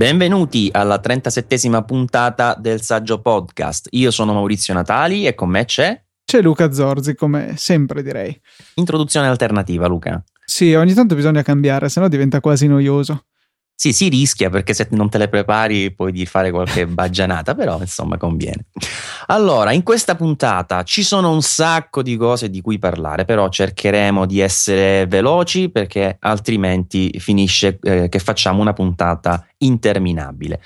Benvenuti alla 37esima puntata del Saggio Podcast. Io sono Maurizio Natali e con me c'è. C'è Luca Zorzi, come sempre direi. Introduzione alternativa, Luca. Sì, ogni tanto bisogna cambiare, sennò diventa quasi noioso. Sì, si rischia perché se non te le prepari puoi di fare qualche baggianata, però insomma conviene. Allora, in questa puntata ci sono un sacco di cose di cui parlare, però cercheremo di essere veloci perché altrimenti finisce eh, che facciamo una puntata interminabile.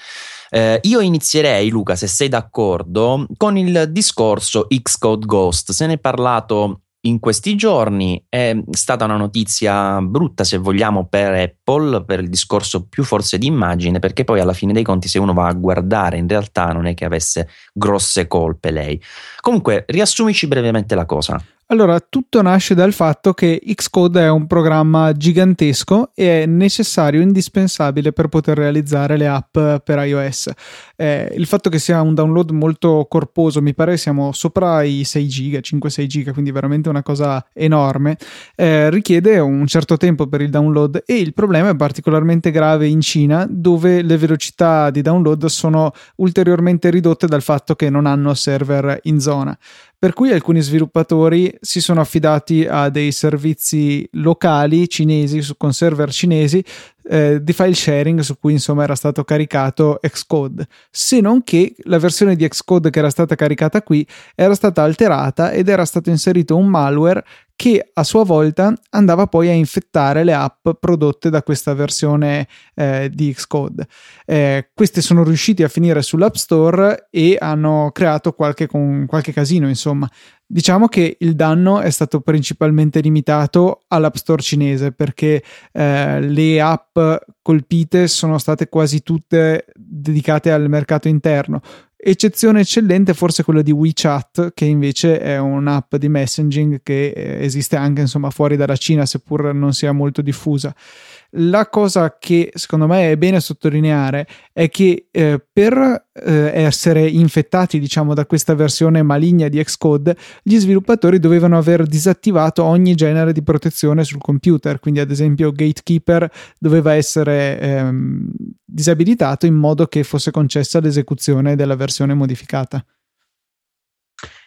Eh, io inizierei, Luca, se sei d'accordo, con il discorso Xcode Ghost. Se ne è parlato in questi giorni è stata una notizia brutta, se vogliamo, per Apple, per il discorso più forse di immagine, perché poi alla fine dei conti, se uno va a guardare, in realtà non è che avesse grosse colpe lei. Comunque, riassumici brevemente la cosa. Allora, tutto nasce dal fatto che Xcode è un programma gigantesco e è necessario, indispensabile per poter realizzare le app per iOS. Eh, il fatto che sia un download molto corposo, mi pare siamo sopra i 6 giga, 5-6 giga, quindi veramente una cosa enorme, eh, richiede un certo tempo per il download e il problema è particolarmente grave in Cina, dove le velocità di download sono ulteriormente ridotte dal fatto che non hanno server in zona per cui alcuni sviluppatori si sono affidati a dei servizi locali cinesi con server cinesi eh, di file sharing su cui insomma era stato caricato Xcode, se non che la versione di Xcode che era stata caricata qui era stata alterata ed era stato inserito un malware che a sua volta andava poi a infettare le app prodotte da questa versione eh, di Xcode. Eh, queste sono riusciti a finire sull'App Store e hanno creato qualche, con, qualche casino, insomma. Diciamo che il danno è stato principalmente limitato all'App Store cinese perché eh, le app colpite sono state quasi tutte dedicate al mercato interno. Eccezione eccellente forse quella di WeChat, che invece è un'app di messaging che eh, esiste anche insomma fuori dalla Cina, seppur non sia molto diffusa. La cosa che secondo me è bene sottolineare è che eh, per eh, essere infettati, diciamo, da questa versione maligna di Xcode, gli sviluppatori dovevano aver disattivato ogni genere di protezione sul computer. Quindi, ad esempio, Gatekeeper doveva essere ehm, disabilitato in modo che fosse concessa l'esecuzione della versione modificata.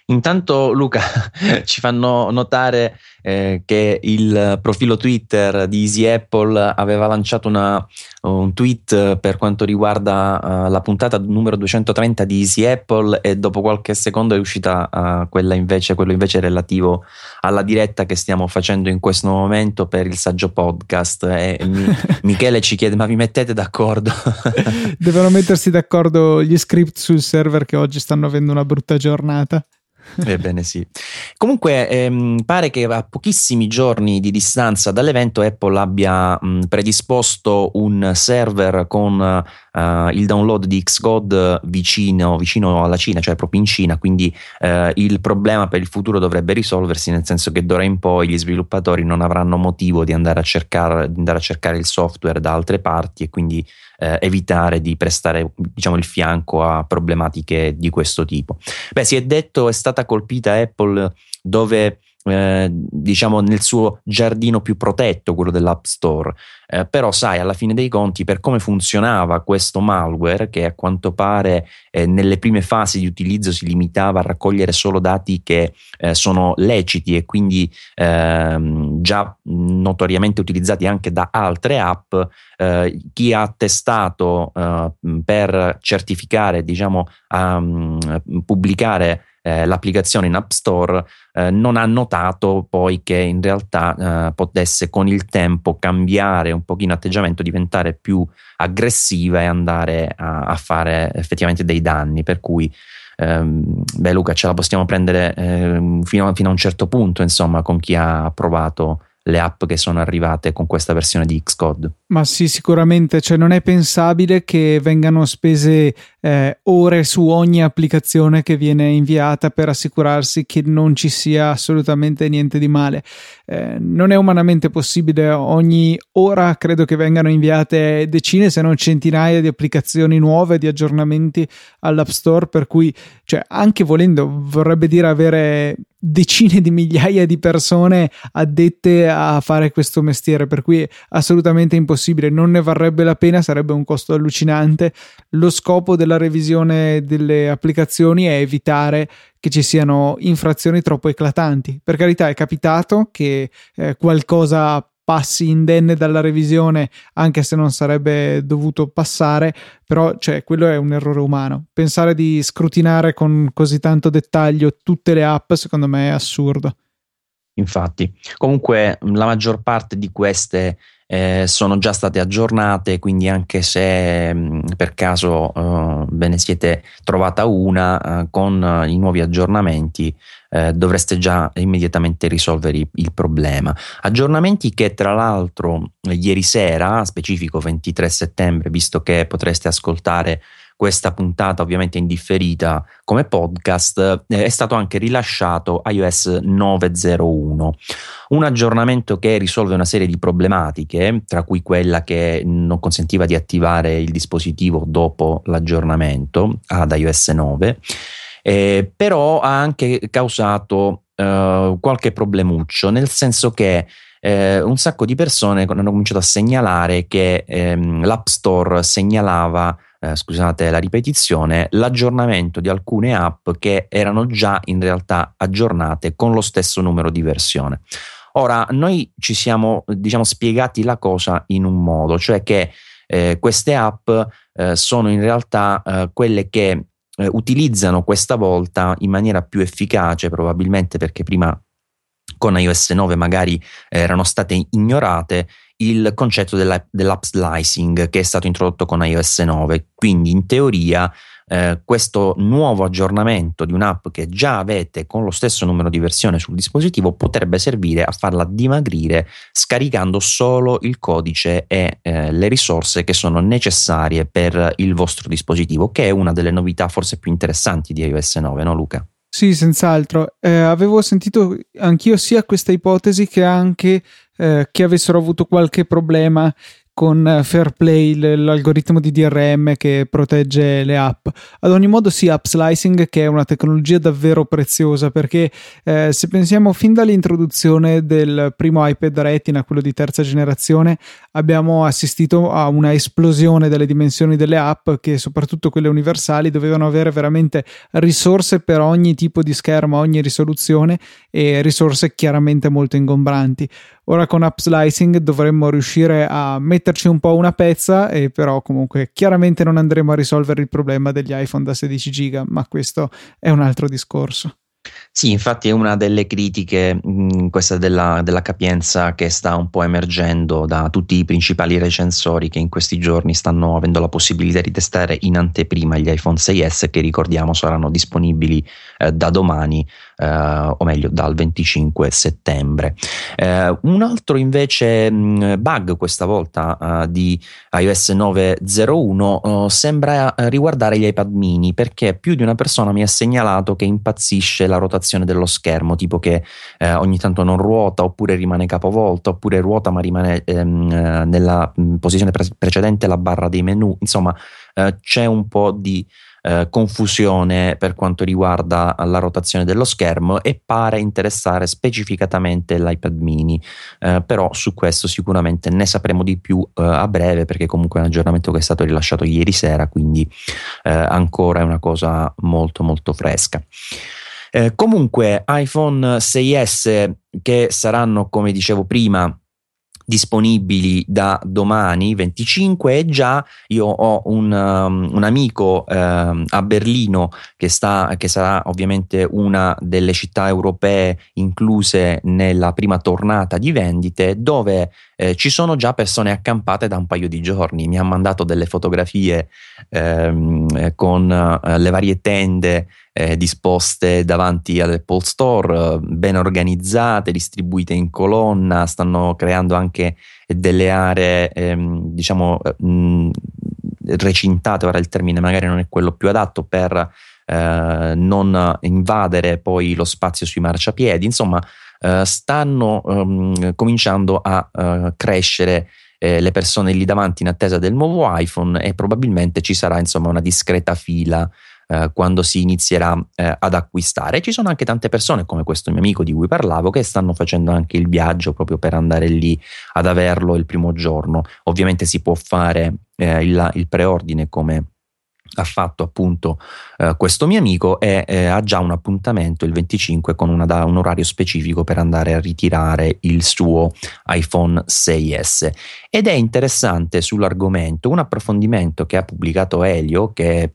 Intanto Luca ci fanno notare eh, che il profilo Twitter di Easy Apple aveva lanciato una, un tweet per quanto riguarda uh, la puntata numero 230 di Easy Apple e dopo qualche secondo è uscita uh, quella invece, quello invece relativo alla diretta che stiamo facendo in questo momento per il saggio podcast e mi, Michele ci chiede ma vi mettete d'accordo? Devono mettersi d'accordo gli script sul server che oggi stanno avendo una brutta giornata. Ebbene sì. Comunque ehm, pare che a pochissimi giorni di distanza dall'evento Apple abbia mh, predisposto un server con uh, il download di Xcode vicino, vicino, alla Cina, cioè proprio in Cina, quindi uh, il problema per il futuro dovrebbe risolversi nel senso che d'ora in poi gli sviluppatori non avranno motivo di andare a cercare, andare a cercare il software da altre parti e quindi eh, evitare di prestare diciamo, il fianco a problematiche di questo tipo. Beh, si è detto è stata colpita Apple dove eh, diciamo nel suo giardino più protetto, quello dell'App Store. Eh, però sai, alla fine dei conti, per come funzionava questo malware, che a quanto pare eh, nelle prime fasi di utilizzo si limitava a raccogliere solo dati che eh, sono leciti e quindi ehm, già notoriamente utilizzati anche da altre app, eh, chi ha testato per certificare, diciamo, um, pubblicare eh, l'applicazione in App Store eh, non ha notato poi che in realtà eh, potesse con il tempo cambiare un pochino atteggiamento, diventare più aggressiva e andare a, a fare effettivamente dei danni. Per cui ehm, beh Luca ce la possiamo prendere ehm, fino, fino, a un certo punto insomma con chi ha provato le app che sono arrivate con questa versione di Xcode. Ma sì, sicuramente, cioè non è pensabile che vengano spese eh, ore su ogni applicazione che viene inviata per assicurarsi che non ci sia assolutamente niente di male. Eh, non è umanamente possibile, ogni ora credo che vengano inviate decine se non centinaia di applicazioni nuove, di aggiornamenti all'App Store, per cui cioè, anche volendo vorrebbe dire avere decine di migliaia di persone addette a fare questo mestiere, per cui è assolutamente impossibile impossibile, non ne varrebbe la pena, sarebbe un costo allucinante. Lo scopo della revisione delle applicazioni è evitare che ci siano infrazioni troppo eclatanti. Per carità, è capitato che eh, qualcosa passi indenne dalla revisione, anche se non sarebbe dovuto passare, però cioè, quello è un errore umano. Pensare di scrutinare con così tanto dettaglio tutte le app, secondo me è assurdo. Infatti, comunque la maggior parte di queste eh, sono già state aggiornate, quindi anche se mh, mm, per caso uh, ve ne siete trovata una uh, con uh, i nuovi aggiornamenti, eh, dovreste già immediatamente risolvere il problema. Aggiornamenti che tra l'altro ieri sera, specifico 23 settembre, visto che potreste ascoltare questa puntata ovviamente indifferita come podcast, eh, è stato anche rilasciato iOS 901, un aggiornamento che risolve una serie di problematiche, tra cui quella che non consentiva di attivare il dispositivo dopo l'aggiornamento ad iOS 9. Eh, però ha anche causato eh, qualche problemuccio, nel senso che eh, un sacco di persone hanno cominciato a segnalare che ehm, l'App Store segnalava eh, scusate la ripetizione, l'aggiornamento di alcune app che erano già in realtà aggiornate con lo stesso numero di versione. Ora, noi ci siamo diciamo, spiegati la cosa in un modo, cioè che eh, queste app eh, sono in realtà eh, quelle che eh, utilizzano questa volta in maniera più efficace, probabilmente perché prima con iOS 9 magari erano state ignorate il concetto della, dell'app slicing che è stato introdotto con iOS 9. Quindi in teoria eh, questo nuovo aggiornamento di un'app che già avete con lo stesso numero di versione sul dispositivo potrebbe servire a farla dimagrire scaricando solo il codice e eh, le risorse che sono necessarie per il vostro dispositivo, che è una delle novità forse più interessanti di iOS 9, no Luca? Sì, senz'altro. Eh, avevo sentito anch'io sia questa ipotesi che anche eh, che avessero avuto qualche problema con eh, Fairplay, l'algoritmo di DRM che protegge le app. Ad ogni modo, sì, app slicing che è una tecnologia davvero preziosa perché eh, se pensiamo fin dall'introduzione del primo iPad Retina, quello di terza generazione, abbiamo assistito a una esplosione delle dimensioni delle app che soprattutto quelle universali dovevano avere veramente risorse per ogni tipo di schermo, ogni risoluzione e risorse chiaramente molto ingombranti. Ora con app slicing dovremmo riuscire a metterci un po' una pezza e però comunque chiaramente non andremo a risolvere il problema degli iPhone da 16 giga, ma questo è un altro discorso. Sì, infatti è una delle critiche, mh, questa della, della, capienza che sta un po' emergendo da tutti i principali recensori che in questi giorni stanno avendo la possibilità di testare in anteprima gli iPhone 6S che ricordiamo saranno disponibili eh, da domani eh, o meglio dal 25 settembre. Eh, un altro invece mh, bug questa volta uh, di iOS 9.01 uh, sembra riguardare gli iPad mini perché più di una persona mi ha segnalato che impazzisce la rotazione dello schermo, tipo che eh, ogni tanto non ruota oppure rimane capovolta oppure ruota ma rimane ehm, eh, nella mm, posizione pre- precedente la barra dei menu, insomma eh, c'è un po' di eh, confusione per quanto riguarda la rotazione dello schermo e pare interessare specificatamente l'iPad mini, eh, però su questo sicuramente ne sapremo di più eh, a breve perché comunque è un aggiornamento che è stato rilasciato ieri sera, quindi eh, ancora è una cosa molto molto fresca. Eh, comunque iPhone 6S che saranno, come dicevo prima, disponibili da domani 25 e già io ho un, um, un amico uh, a Berlino che, sta, che sarà ovviamente una delle città europee incluse nella prima tornata di vendite dove eh, ci sono già persone accampate da un paio di giorni. Mi ha mandato delle fotografie ehm, con eh, le varie tende eh, disposte davanti all'Apple Store, ben organizzate, distribuite in colonna, stanno creando anche delle aree, ehm, diciamo, eh, mh, recintate, ora il termine magari non è quello più adatto, per eh, non invadere poi lo spazio sui marciapiedi, insomma, eh, stanno um, cominciando a uh, crescere eh, le persone lì davanti in attesa del nuovo iPhone e probabilmente ci sarà insomma una discreta fila eh, quando si inizierà eh, ad acquistare. Ci sono anche tante persone, come questo mio amico di cui parlavo, che stanno facendo anche il viaggio proprio per andare lì ad averlo il primo giorno. Ovviamente si può fare eh, il, il preordine come ha fatto appunto eh, questo mio amico e eh, ha già un appuntamento il 25 con una, un orario specifico per andare a ritirare il suo iPhone 6S ed è interessante sull'argomento un approfondimento che ha pubblicato Elio che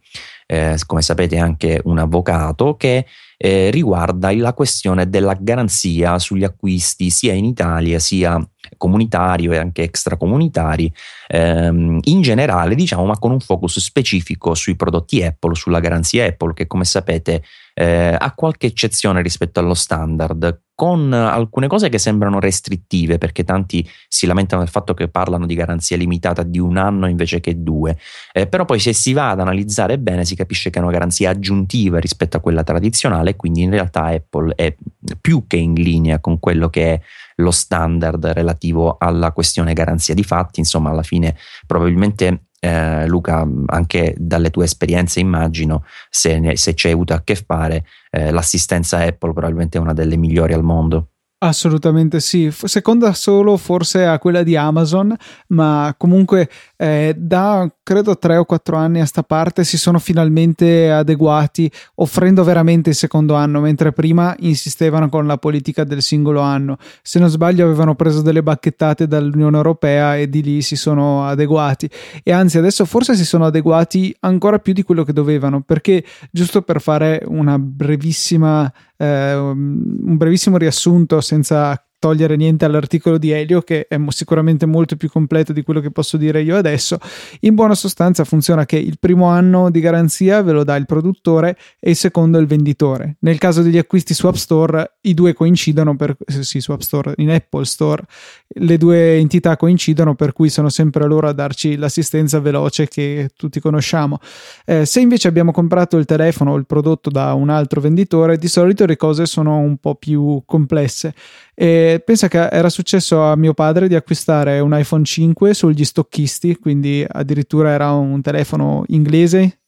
eh, come sapete anche un avvocato che eh, riguarda la questione della garanzia sugli acquisti sia in Italia sia comunitario e anche extracomunitari ehm, in generale diciamo ma con un focus specifico sui prodotti Apple sulla garanzia Apple che come sapete eh, ha qualche eccezione rispetto allo standard con alcune cose che sembrano restrittive perché tanti si lamentano del fatto che parlano di garanzia limitata di un anno invece che due, eh, però poi se si va ad analizzare bene si capisce che è una garanzia aggiuntiva rispetto a quella tradizionale quindi in realtà Apple è più che in linea con quello che è lo standard relativo alla questione garanzia di fatti, insomma alla fine probabilmente eh, Luca, anche dalle tue esperienze immagino, se, se ci hai avuto a che fare, eh, l'assistenza Apple probabilmente è una delle migliori al mondo. Assolutamente sì, seconda solo forse a quella di Amazon, ma comunque eh, da credo tre o quattro anni a sta parte si sono finalmente adeguati offrendo veramente il secondo anno, mentre prima insistevano con la politica del singolo anno. Se non sbaglio avevano preso delle bacchettate dall'Unione Europea e di lì si sono adeguati e anzi adesso forse si sono adeguati ancora più di quello che dovevano, perché giusto per fare una brevissima eh, un brevissimo riassunto senza togliere niente all'articolo di Elio, che è sicuramente molto più completo di quello che posso dire io adesso. In buona sostanza funziona che il primo anno di garanzia ve lo dà il produttore e il secondo il venditore. Nel caso degli acquisti su App Store, i due coincidono per sì, su App Store, in Apple Store, le due entità coincidono, per cui sono sempre loro a darci l'assistenza veloce che tutti conosciamo. Eh, se invece abbiamo comprato il telefono o il prodotto da un altro venditore, di solito le cose sono un po' più complesse. E pensa che era successo a mio padre di acquistare un iPhone 5 sugli stocchisti, quindi addirittura era un telefono inglese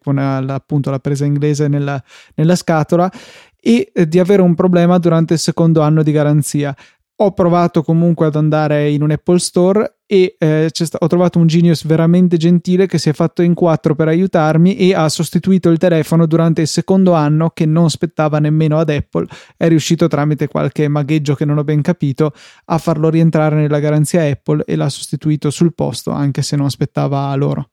con appunto la presa inglese nella, nella scatola e eh, di avere un problema durante il secondo anno di garanzia. Ho provato comunque ad andare in un Apple Store e eh, sta- ho trovato un genius veramente gentile che si è fatto in quattro per aiutarmi e ha sostituito il telefono durante il secondo anno che non spettava nemmeno ad Apple. È riuscito tramite qualche magheggio che non ho ben capito a farlo rientrare nella garanzia Apple e l'ha sostituito sul posto anche se non spettava a loro.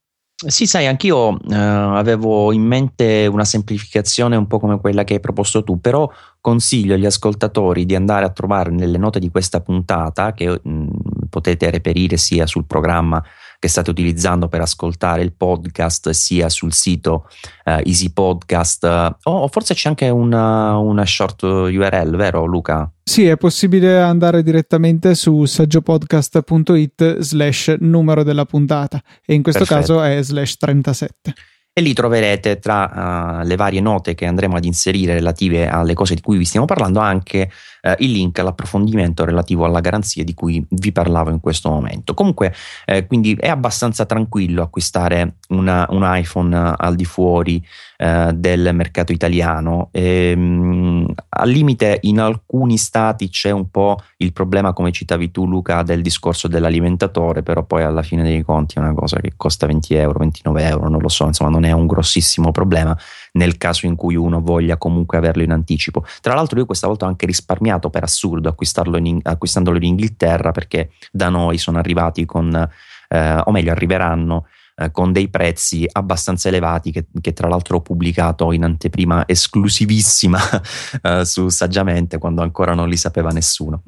Sì, sai, anch'io eh, avevo in mente una semplificazione un po' come quella che hai proposto tu, però consiglio agli ascoltatori di andare a trovare nelle note di questa puntata, che mh, potete reperire sia sul programma che state utilizzando per ascoltare il podcast, sia sul sito uh, Easy Podcast, uh, o forse c'è anche una, una short URL, vero Luca? Sì, è possibile andare direttamente su saggiopodcast.it slash numero della puntata e in questo Perfetto. caso è slash 37 e lì troverete tra uh, le varie note che andremo ad inserire relative alle cose di cui vi stiamo parlando anche uh, il link all'approfondimento relativo alla garanzia di cui vi parlavo in questo momento. Comunque, eh, quindi è abbastanza tranquillo acquistare una, un iPhone al di fuori eh, del mercato italiano. E, ehm, mh, al limite, in alcuni stati c'è un po' il problema, come citavi tu, Luca, del discorso dell'alimentatore, però poi alla fine dei conti è una cosa che costa 20 euro, 29 euro, non lo so, insomma, non è un grossissimo problema nel caso in cui uno voglia comunque averlo in anticipo. Tra l'altro, io questa volta ho anche risparmiato per assurdo in, acquistandolo in Inghilterra perché da noi sono arrivati con, eh, o meglio, arriveranno eh, con dei prezzi abbastanza elevati che, che, tra l'altro ho pubblicato in anteprima esclusivissima eh, su Saggiamente quando ancora non li sapeva nessuno.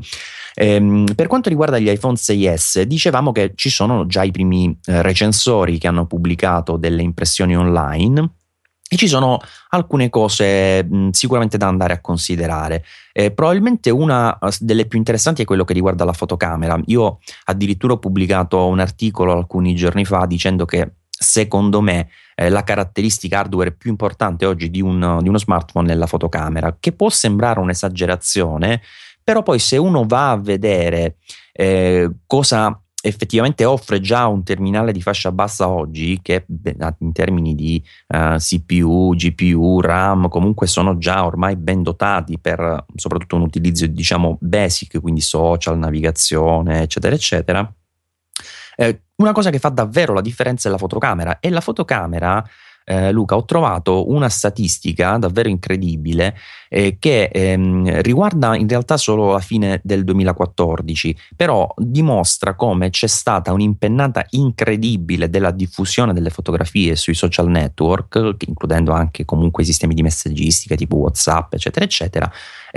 Ehm, per quanto riguarda gli iPhone 6S, dicevamo che ci sono già i primi eh, recensori che hanno pubblicato delle impressioni online e ci sono alcune cose mh, sicuramente da andare a considerare. Eh, probabilmente una delle più interessanti è quello che riguarda la fotocamera. Io addirittura ho pubblicato un articolo alcuni giorni fa dicendo che secondo me eh, la caratteristica hardware più importante oggi di, un, di uno smartphone è la fotocamera, che può sembrare un'esagerazione, però poi se uno va a vedere eh, cosa effettivamente offre già un terminale di fascia bassa oggi che in termini di uh, CPU, GPU, RAM comunque sono già ormai ben dotati per soprattutto un utilizzo diciamo basic, quindi social, navigazione eccetera eccetera. Eh, una cosa che fa davvero la differenza è la fotocamera e la fotocamera eh, Luca, ho trovato una statistica davvero incredibile eh, che ehm, riguarda in realtà solo la fine del 2014, però dimostra come c'è stata un'impennata incredibile della diffusione delle fotografie sui social network, includendo anche comunque i sistemi di messaggistica tipo WhatsApp, eccetera, eccetera,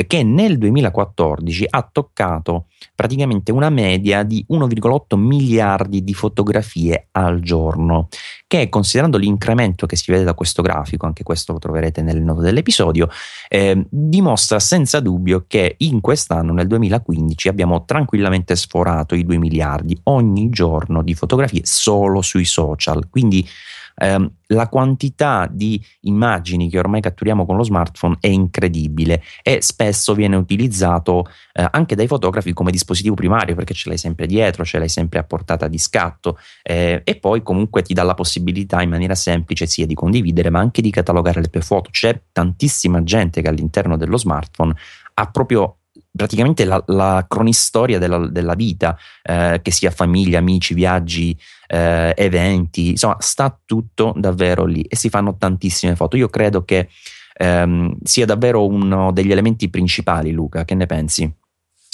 che nel 2014 ha toccato praticamente una media di 1,8 miliardi di fotografie al giorno, che considerando l'incremento che si vede da questo grafico, anche questo lo troverete nelle note dell'episodio, eh, dimostra senza dubbio che in quest'anno, nel 2015, abbiamo tranquillamente sforato i 2 miliardi ogni giorno di fotografie solo sui social. Quindi ehm, la quantità di immagini che ormai catturiamo con lo smartphone è incredibile e spesso viene utilizzato eh, anche dai fotografi come dispositivo primario perché ce l'hai sempre dietro, ce l'hai sempre a portata di scatto eh, e poi comunque ti dà la possibilità in maniera semplice sia di condividere ma anche di catalogare le tue foto. C'è tantissima gente che all'interno dello smartphone ha proprio praticamente la, la cronistoria della, della vita, eh, che sia famiglia, amici, viaggi, eh, eventi, insomma, sta tutto davvero lì e si fanno tantissime foto. Io credo che ehm, sia davvero uno degli elementi principali, Luca, che ne pensi?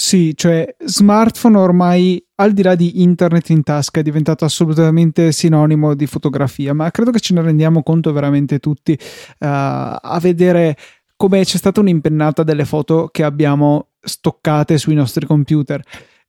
Sì, cioè smartphone ormai al di là di internet in tasca è diventato assolutamente sinonimo di fotografia, ma credo che ce ne rendiamo conto veramente tutti uh, a vedere come c'è stata un'impennata delle foto che abbiamo stoccate sui nostri computer.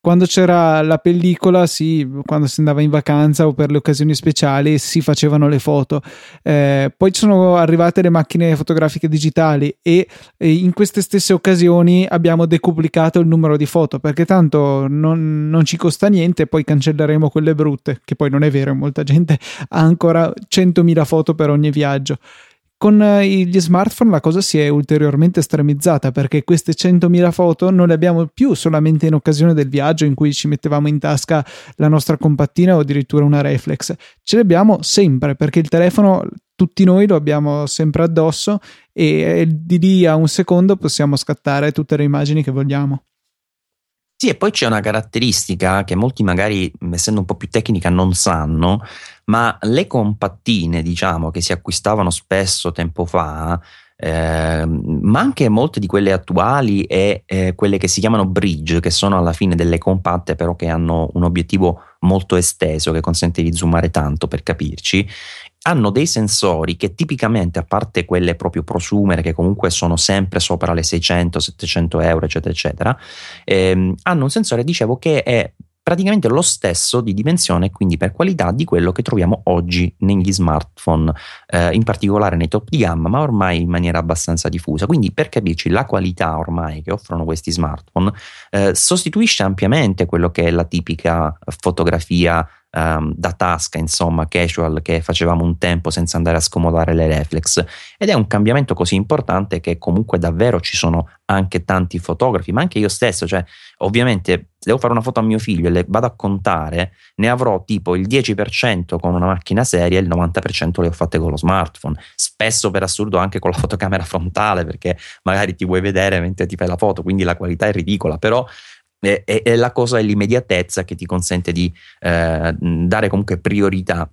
Quando c'era la pellicola, sì, quando si andava in vacanza o per le occasioni speciali si facevano le foto. Eh, poi sono arrivate le macchine fotografiche digitali e, e, in queste stesse occasioni abbiamo decuplicato il numero di foto perché tanto non, non ci costa niente, poi cancelleremo quelle brutte, che poi non è vero, molta gente ha ancora 100.000 foto per ogni viaggio. Con eh, gli smartphone la cosa si è ulteriormente estremizzata perché queste 100.000 foto non le abbiamo più solamente in occasione del viaggio in cui ci mettevamo in tasca la nostra compattina o addirittura una reflex, ce le abbiamo sempre perché il telefono tutti noi lo abbiamo sempre addosso e di lì a un secondo possiamo scattare tutte le immagini che vogliamo. Sì, e poi c'è una caratteristica che molti magari, essendo un po' più tecnica, non sanno, ma le compattine, diciamo, che si acquistavano spesso tempo fa, eh, ma anche molte di quelle attuali e eh, quelle che si chiamano bridge, che sono alla fine delle compatte, però che hanno un obiettivo molto esteso che consente di zoomare tanto per capirci, hanno dei sensori che tipicamente, a parte quelle proprio prosumere, che comunque sono sempre sopra le 600-700 euro, eccetera, eccetera, ehm, hanno un sensore, dicevo, che è praticamente lo stesso di dimensione e quindi per qualità di quello che troviamo oggi negli smartphone, eh, in particolare nei top di gamma, ma ormai in maniera abbastanza diffusa. Quindi per capirci la qualità ormai che offrono questi smartphone eh, sostituisce ampiamente quello che è la tipica fotografia um, da tasca, insomma, casual che facevamo un tempo senza andare a scomodare le reflex. Ed è un cambiamento così importante che comunque davvero ci sono anche tanti fotografi, ma anche io stesso, cioè ovviamente devo fare una foto a mio figlio e le vado a contare, ne avrò tipo il 10% con una macchina seria e il 90% le ho fatte con lo smartphone. Spesso per assurdo anche con la fotocamera frontale, perché magari ti vuoi vedere mentre ti fai la foto, quindi la qualità è ridicola, però è, è, la cosa è l'immediatezza che ti consente di eh, dare comunque priorità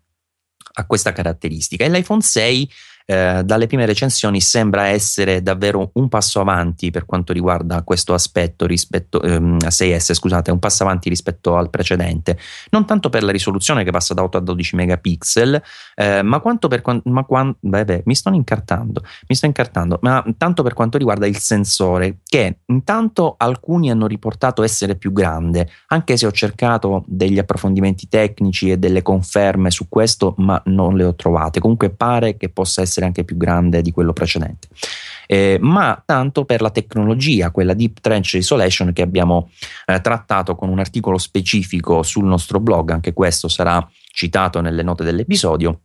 a questa caratteristica. E l'iPhone 6 eh, dalle prime recensioni sembra essere davvero un passo avanti per quanto riguarda questo aspetto rispetto ehm, a 6S, scusate, un passo avanti rispetto al precedente, non tanto per la risoluzione che passa da 8 a 12 megapixel, eh, ma quanto per ma quan, beh, beh, mi sto incartando, mi sto incartando, ma tanto per quanto riguarda il sensore, che intanto alcuni hanno riportato essere più grande, anche se ho cercato degli approfondimenti tecnici e delle conferme su questo, ma non le ho trovate. Comunque pare che possa essere essere anche più grande di quello precedente. Eh, ma tanto per la tecnologia, quella Deep Trench Isolation che abbiamo eh, trattato con un articolo specifico sul nostro blog, anche questo sarà citato nelle note dell'episodio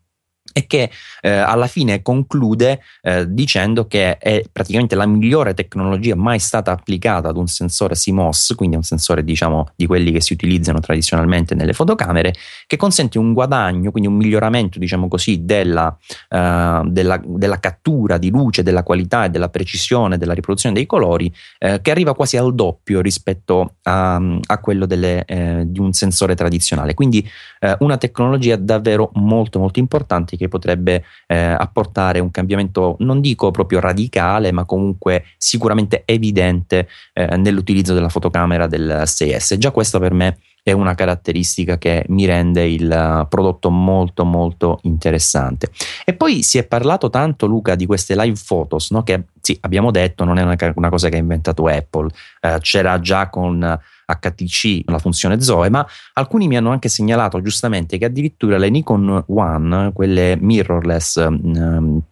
e che eh, alla fine conclude eh, dicendo che è praticamente la migliore tecnologia mai stata applicata ad un sensore CMOS, quindi un sensore diciamo di quelli che si utilizzano tradizionalmente nelle fotocamere, che consente un guadagno, quindi un miglioramento diciamo così della, uh, della, della cattura di luce, della qualità e della precisione della riproduzione dei colori, eh, che arriva quasi al doppio rispetto a, a quello delle, eh, di un sensore tradizionale. Quindi eh, una tecnologia davvero molto molto importante che potrebbe eh, apportare un cambiamento, non dico proprio radicale, ma comunque sicuramente evidente eh, nell'utilizzo della fotocamera del 6S. Già questo per me è una caratteristica che mi rende il prodotto molto molto interessante. E poi si è parlato tanto Luca di queste live photos, no? che sì, abbiamo detto non è una, una cosa che ha inventato Apple, eh, c'era già con HTC la funzione Zoe, ma alcuni mi hanno anche segnalato giustamente che addirittura le Nikon One, quelle mirrorless um,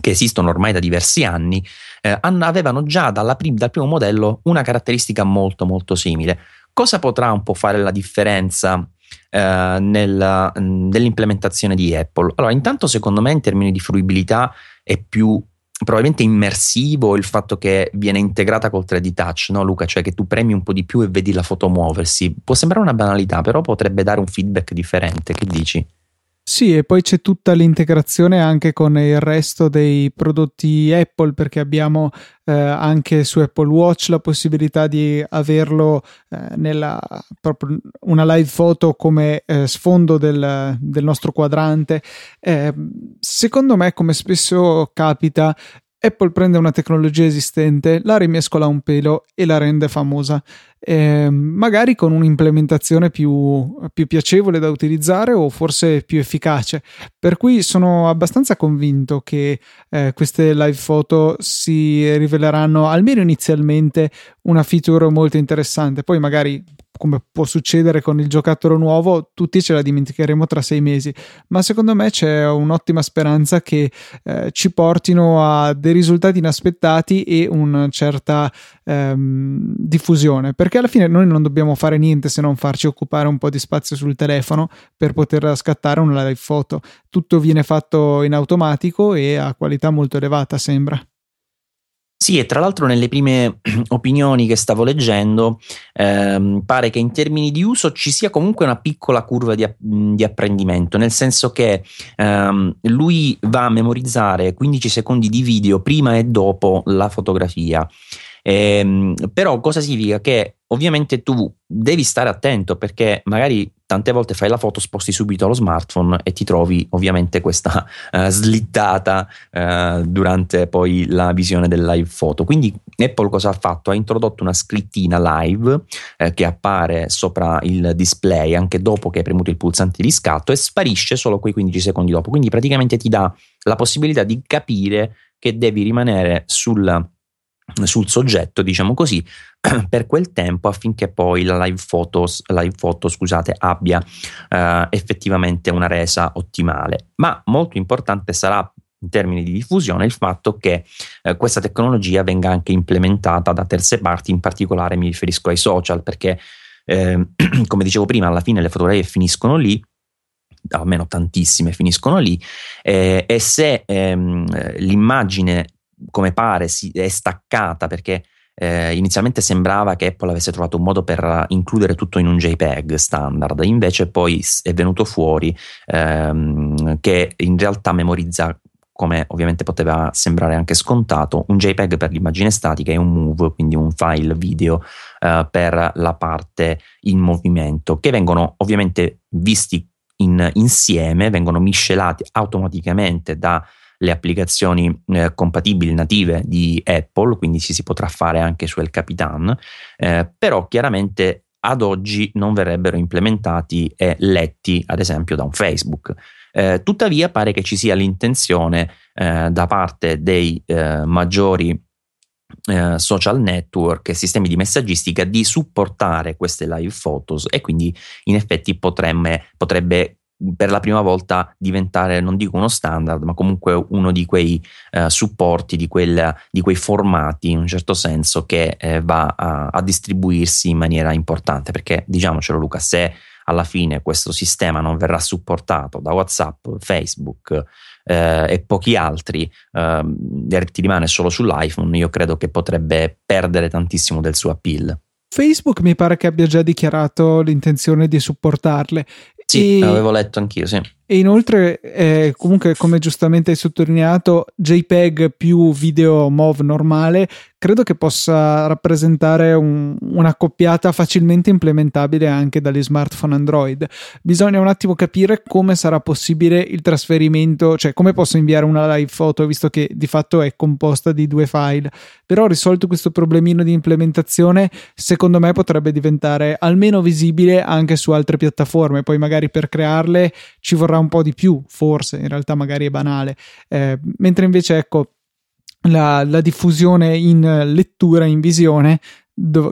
che esistono ormai da diversi anni, eh, avevano già prim- dal primo modello una caratteristica molto molto simile. Cosa potrà un po' fare la differenza eh, nella, nell'implementazione di Apple? Allora, intanto secondo me in termini di fruibilità è più probabilmente immersivo il fatto che viene integrata col 3D touch, no Luca? Cioè che tu premi un po' di più e vedi la foto muoversi. Può sembrare una banalità, però potrebbe dare un feedback differente. Che dici? Sì, e poi c'è tutta l'integrazione anche con il resto dei prodotti Apple, perché abbiamo eh, anche su Apple Watch la possibilità di averlo eh, nella proprio una live photo come eh, sfondo del, del, nostro quadrante. Eh, secondo me, come spesso capita, Apple prende una tecnologia esistente, la rimescola un pelo e la rende famosa, eh, magari con un'implementazione più, più, piacevole da utilizzare o forse più efficace. Per cui sono abbastanza convinto che eh, queste live photo si riveleranno almeno inizialmente una feature molto interessante. Poi magari come può succedere con il giocattolo nuovo, tutti ce la dimenticheremo tra sei mesi, ma secondo me c'è un'ottima speranza che eh, ci portino a dei risultati inaspettati e una certa ehm, diffusione, perché alla fine noi non dobbiamo fare niente se non farci occupare un po' di spazio sul telefono per poter scattare una live foto. Tutto viene fatto in automatico e a qualità molto elevata, sembra. Sì, e tra l'altro nelle prime opinioni che stavo leggendo ehm, pare che in termini di uso ci sia comunque una piccola curva di, di apprendimento, nel senso che ehm, lui va a memorizzare 15 secondi di video prima e dopo la fotografia. Ehm, però cosa significa? Che ovviamente tu devi stare attento perché magari tante volte fai la foto, sposti subito allo smartphone e ti trovi ovviamente questa uh, slittata uh, durante poi la visione del live foto. Quindi Apple cosa ha fatto? Ha introdotto una scrittina live eh, che appare sopra il display anche dopo che hai premuto il pulsante di scatto e sparisce solo quei 15 secondi dopo. Quindi praticamente ti dà la possibilità di capire che devi rimanere sul sul soggetto, diciamo così, per quel tempo affinché poi la live photo, live photo scusate, abbia eh, effettivamente una resa ottimale. Ma molto importante sarà in termini di diffusione il fatto che eh, questa tecnologia venga anche implementata da terze parti, in particolare mi riferisco ai social, perché eh, come dicevo prima, alla fine le fotografie finiscono lì almeno tantissime finiscono lì eh, e se ehm, l'immagine come pare si è staccata perché eh, inizialmente sembrava che Apple avesse trovato un modo per includere tutto in un JPEG standard, invece poi è venuto fuori ehm, che in realtà memorizza come ovviamente poteva sembrare anche scontato, un JPEG per l'immagine statica e un MOVE, quindi un file video eh, per la parte in movimento, che vengono ovviamente visti in, insieme, vengono miscelati automaticamente da le applicazioni eh, compatibili native di Apple, quindi ci si potrà fare anche su El Capitan, eh, però chiaramente ad oggi non verrebbero implementati e letti ad esempio da un Facebook. Eh, tuttavia pare che ci sia l'intenzione eh, da parte dei eh, maggiori eh, social network e sistemi di messaggistica di supportare queste live photos e quindi in effetti potremmo, potrebbe per la prima volta diventare, non dico uno standard, ma comunque uno di quei eh, supporti, di, quel, di, quei formati in un certo senso che eh, va a, a, distribuirsi in maniera importante. Perché diciamocelo, Luca, se alla fine questo sistema non verrà supportato da WhatsApp, Facebook eh, e pochi altri, eh, ti rimane solo sull'iPhone, io credo che potrebbe perdere tantissimo del suo appeal. Facebook mi pare che abbia già dichiarato l'intenzione di supportarle. Sì, e... avevo letto anch'io, sì. E inoltre, eh, comunque, come giustamente hai sottolineato, JPEG più video MOV normale credo che possa rappresentare un, una coppiata facilmente implementabile anche dagli smartphone Android. Bisogna un attimo capire come sarà possibile il trasferimento, cioè come posso inviare una live photo, visto che di fatto è composta di due file. Però risolto questo problemino di implementazione, secondo me potrebbe diventare almeno visibile anche su altre piattaforme. Poi magari per crearle ci vorrà un po' di più, forse, in realtà magari è banale. Eh, mentre invece, ecco, la, la, diffusione in lettura, in visione,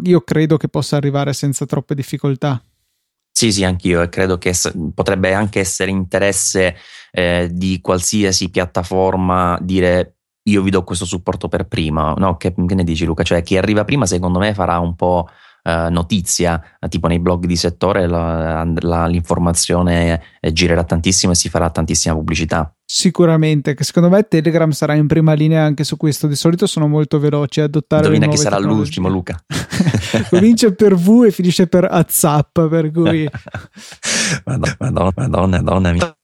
io credo che possa arrivare senza troppe difficoltà. Sì, sì, anch'io e credo che potrebbe anche essere interesse eh, di qualsiasi piattaforma dire io vi do questo supporto per prima, no? Che, che ne dici Luca? Cioè chi arriva prima secondo me farà un po' Uh, notizia, tipo nei blog di settore la, la, l'informazione girerà tantissimo e si farà tantissima pubblicità. Sicuramente, che secondo me Telegram sarà in prima linea anche su questo. Di solito sono molto veloci a adottare. Indovina che sarà l'ultimo, Luca. Comincia per V e finisce per WhatsApp, per cui. madonna, madonna, madonna, madonna mia.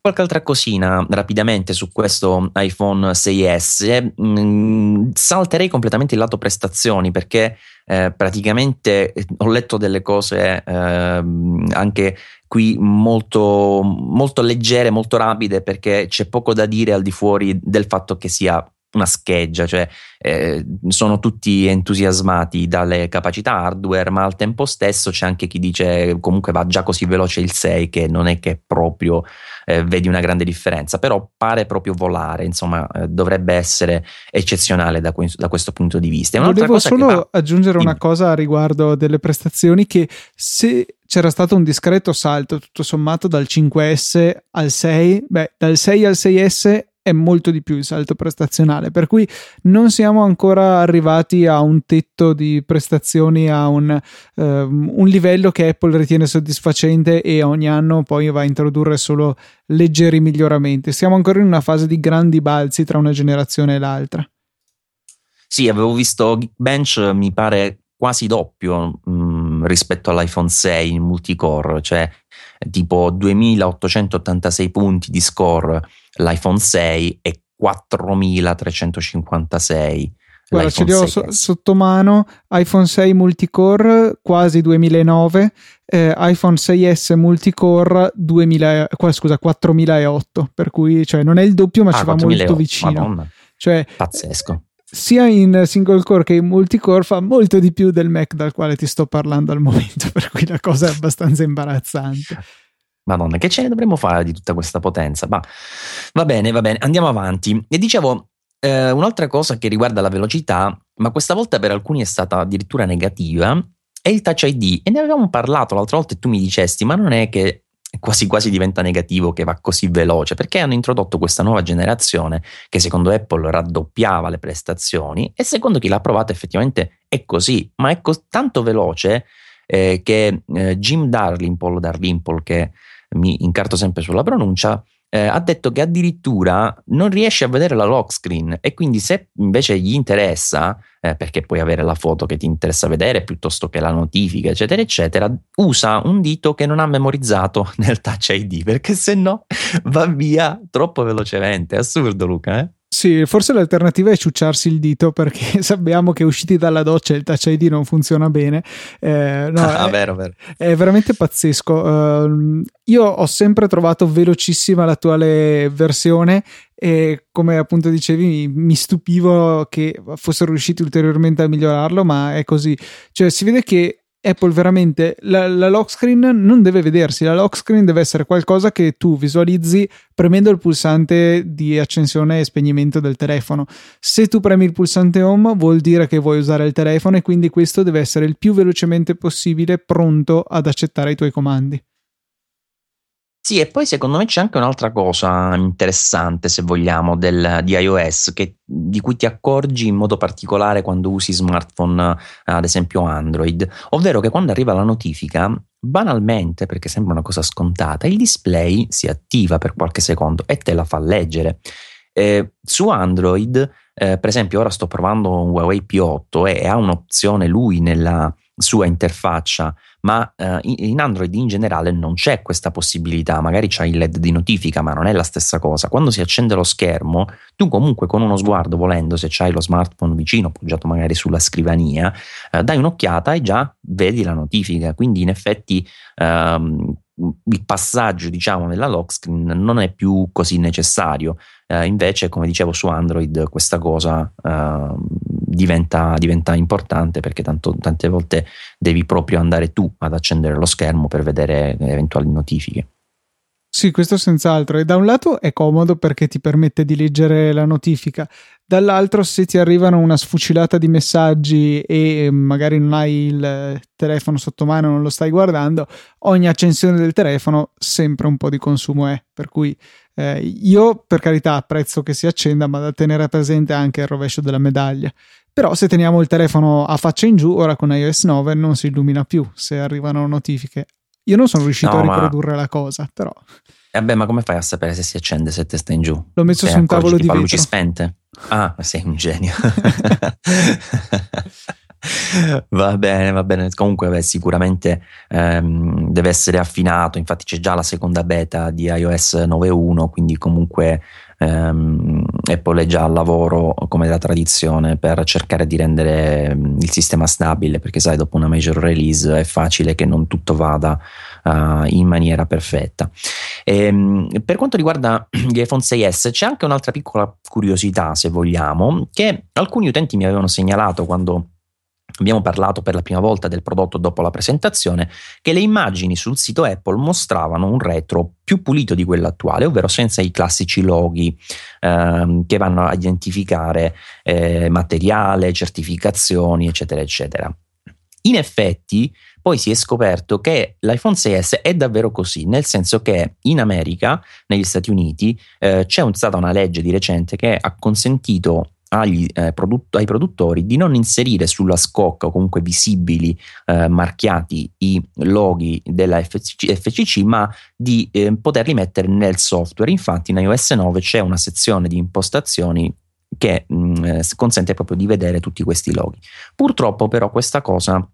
Qualche altra cosina rapidamente su questo iPhone 6S. Mm, salterei completamente il lato prestazioni perché eh, praticamente eh, ho letto delle cose eh, anche qui molto, molto leggere, molto rapide perché c'è poco da dire al di fuori del fatto che sia una scheggia, cioè eh, sono tutti entusiasmati dalle capacità hardware, ma al tempo stesso c'è anche chi dice comunque va già così veloce il 6 che non è che proprio eh, vedi una grande differenza, però pare proprio volare, insomma eh, dovrebbe essere eccezionale da, que- da, questo punto di vista. Volevo solo va... aggiungere una cosa a riguardo delle prestazioni che se c'era stato un discreto salto tutto sommato dal 5S al 6, beh dal 6 al 6S è molto di più il salto prestazionale, per cui non siamo ancora arrivati a un tetto di prestazioni, a un, um, un, livello che Apple ritiene soddisfacente e ogni anno poi va a introdurre solo leggeri miglioramenti. Siamo ancora in una fase di grandi balzi tra una generazione e l'altra. Sì, avevo visto Geekbench, mi pare quasi doppio mm, rispetto all'iPhone 6 in multicore, cioè tipo 2886 punti di score l'iPhone 6 e 4356. Guarda, ce li ho so, sotto mano iPhone 6 multicore quasi 2009, eh, iPhone 6S multicore 2000, qua, scusa, 4008, per cui cioè, non è il doppio ma ah, ci va molto vicino. Madonna. Cioè, Pazzesco sia in single core che in multicore fa molto di più del Mac dal quale ti sto parlando al momento, per cui la cosa è abbastanza imbarazzante. Madonna, che ce ne dovremmo fare di tutta questa potenza? Ma va bene, va bene, andiamo avanti. E dicevo, eh, un'altra cosa che riguarda la velocità, ma questa volta per alcuni è stata addirittura negativa, è il Touch ID. E ne avevamo parlato l'altra volta e tu mi dicesti, ma non è che quasi quasi diventa negativo che va così veloce, perché hanno introdotto questa nuova generazione che secondo Apple raddoppiava le prestazioni e secondo chi l'ha provato effettivamente è così, ma è co- tanto veloce eh, che eh, Jim Darlimpole, Darlimpole che mi incarto sempre sulla pronuncia, eh, ha detto che addirittura non riesce a vedere la lock screen e quindi se invece gli interessa, eh, perché puoi avere la foto che ti interessa vedere piuttosto che la notifica, eccetera, eccetera, usa un dito che non ha memorizzato nel Touch ID perché se no va via troppo velocemente. Assurdo, Luca, eh? Sì, forse l'alternativa è ciucciarsi il dito perché sappiamo che usciti dalla doccia il touch ID non funziona bene. Eh, no, ah, è, vero, vero. È veramente pazzesco. Uh, io ho sempre trovato velocissima l'attuale versione e come appunto dicevi mi, mi, stupivo che fossero riusciti ulteriormente a migliorarlo, ma è così. Cioè si vede che Apple veramente la, la, lock screen non deve vedersi, la lock screen deve essere qualcosa che tu visualizzi premendo il pulsante di accensione e spegnimento del telefono. Se tu premi il pulsante home vuol dire che vuoi usare il telefono e quindi questo deve essere il più velocemente possibile pronto ad accettare i tuoi comandi. Sì, e poi secondo me c'è anche un'altra cosa interessante, se vogliamo, del, di iOS, che, di cui ti accorgi in modo particolare quando usi smartphone, ad esempio Android, ovvero che quando arriva la notifica banalmente, perché sembra una cosa scontata, il display si attiva per qualche secondo e te la fa leggere. Eh, su Android, eh, per esempio, ora sto provando un Huawei P8 e ha un'opzione lui nella sua interfaccia, ma eh, in Android in generale non c'è questa possibilità, magari c'è il LED di notifica, ma non è la stessa cosa. Quando si accende lo schermo, tu comunque con uno sguardo, volendo, se c'hai lo smartphone vicino, appoggiato magari sulla scrivania, eh, dai un'occhiata e già vedi la notifica, quindi in effetti ehm, il passaggio diciamo nella lock screen non è più così necessario eh, invece come dicevo su Android questa cosa eh, diventa, diventa, importante perché tanto, tante volte devi proprio andare tu ad accendere lo schermo per vedere eventuali notifiche sì, questo senz'altro. E da un lato è comodo perché ti permette di leggere la notifica, dall'altro se ti arrivano una sfucilata di messaggi e magari non hai il telefono sotto mano, non lo stai guardando, ogni accensione del telefono sempre un po' di consumo è. Per cui eh, io per carità apprezzo che si accenda, ma da tenere presente anche il rovescio della medaglia. Però se teniamo il telefono a faccia in giù, ora con iOS 9 non si illumina più se arrivano notifiche. Io non sono riuscito no, a riprodurre ma... la cosa, però. Vabbè, ma come fai a sapere se si accende se te stai in giù? L'ho messo su un tavolo di vetro. luci spente? Ah, sei un genio. va bene, va bene. Comunque, beh, sicuramente ehm, deve essere affinato. Infatti, c'è già la seconda beta di iOS 9.1, quindi comunque ehm, Apple è già al lavoro come da tradizione per cercare di rendere ehm, il sistema stabile perché sai dopo una major release è facile che non tutto vada uh, in maniera perfetta e, ehm, per quanto riguarda gli iPhone 6s c'è anche un'altra piccola curiosità se vogliamo che alcuni utenti mi avevano segnalato quando Abbiamo parlato per la prima volta del prodotto dopo la presentazione, che le immagini sul sito Apple mostravano un retro più pulito di quello attuale, ovvero senza i classici loghi ehm, che vanno a identificare eh, materiale, certificazioni, eccetera, eccetera. In effetti, poi si è scoperto che l'iPhone 6S è davvero così, nel senso che in America, negli Stati Uniti, eh, c'è stata una legge di recente che ha consentito agli, eh, produtt- ai produttori di non inserire sulla scocca o comunque visibili eh, marchiati i loghi della FCC, FCC ma di eh, poterli mettere nel software. Infatti in iOS 9 c'è una sezione di impostazioni che mh, mm, eh, consente proprio di vedere tutti questi loghi. Purtroppo però questa cosa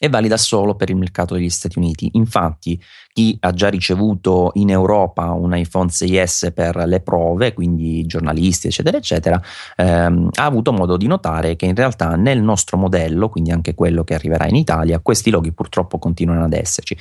è valida solo per il mercato degli Stati Uniti. Infatti, chi ha già ricevuto in Europa un iPhone 6S per le prove, quindi giornalisti, eccetera, eccetera, ehm, ha avuto modo di notare che in realtà nel nostro modello, quindi anche quello che arriverà in Italia, questi loghi purtroppo continuano ad esserci.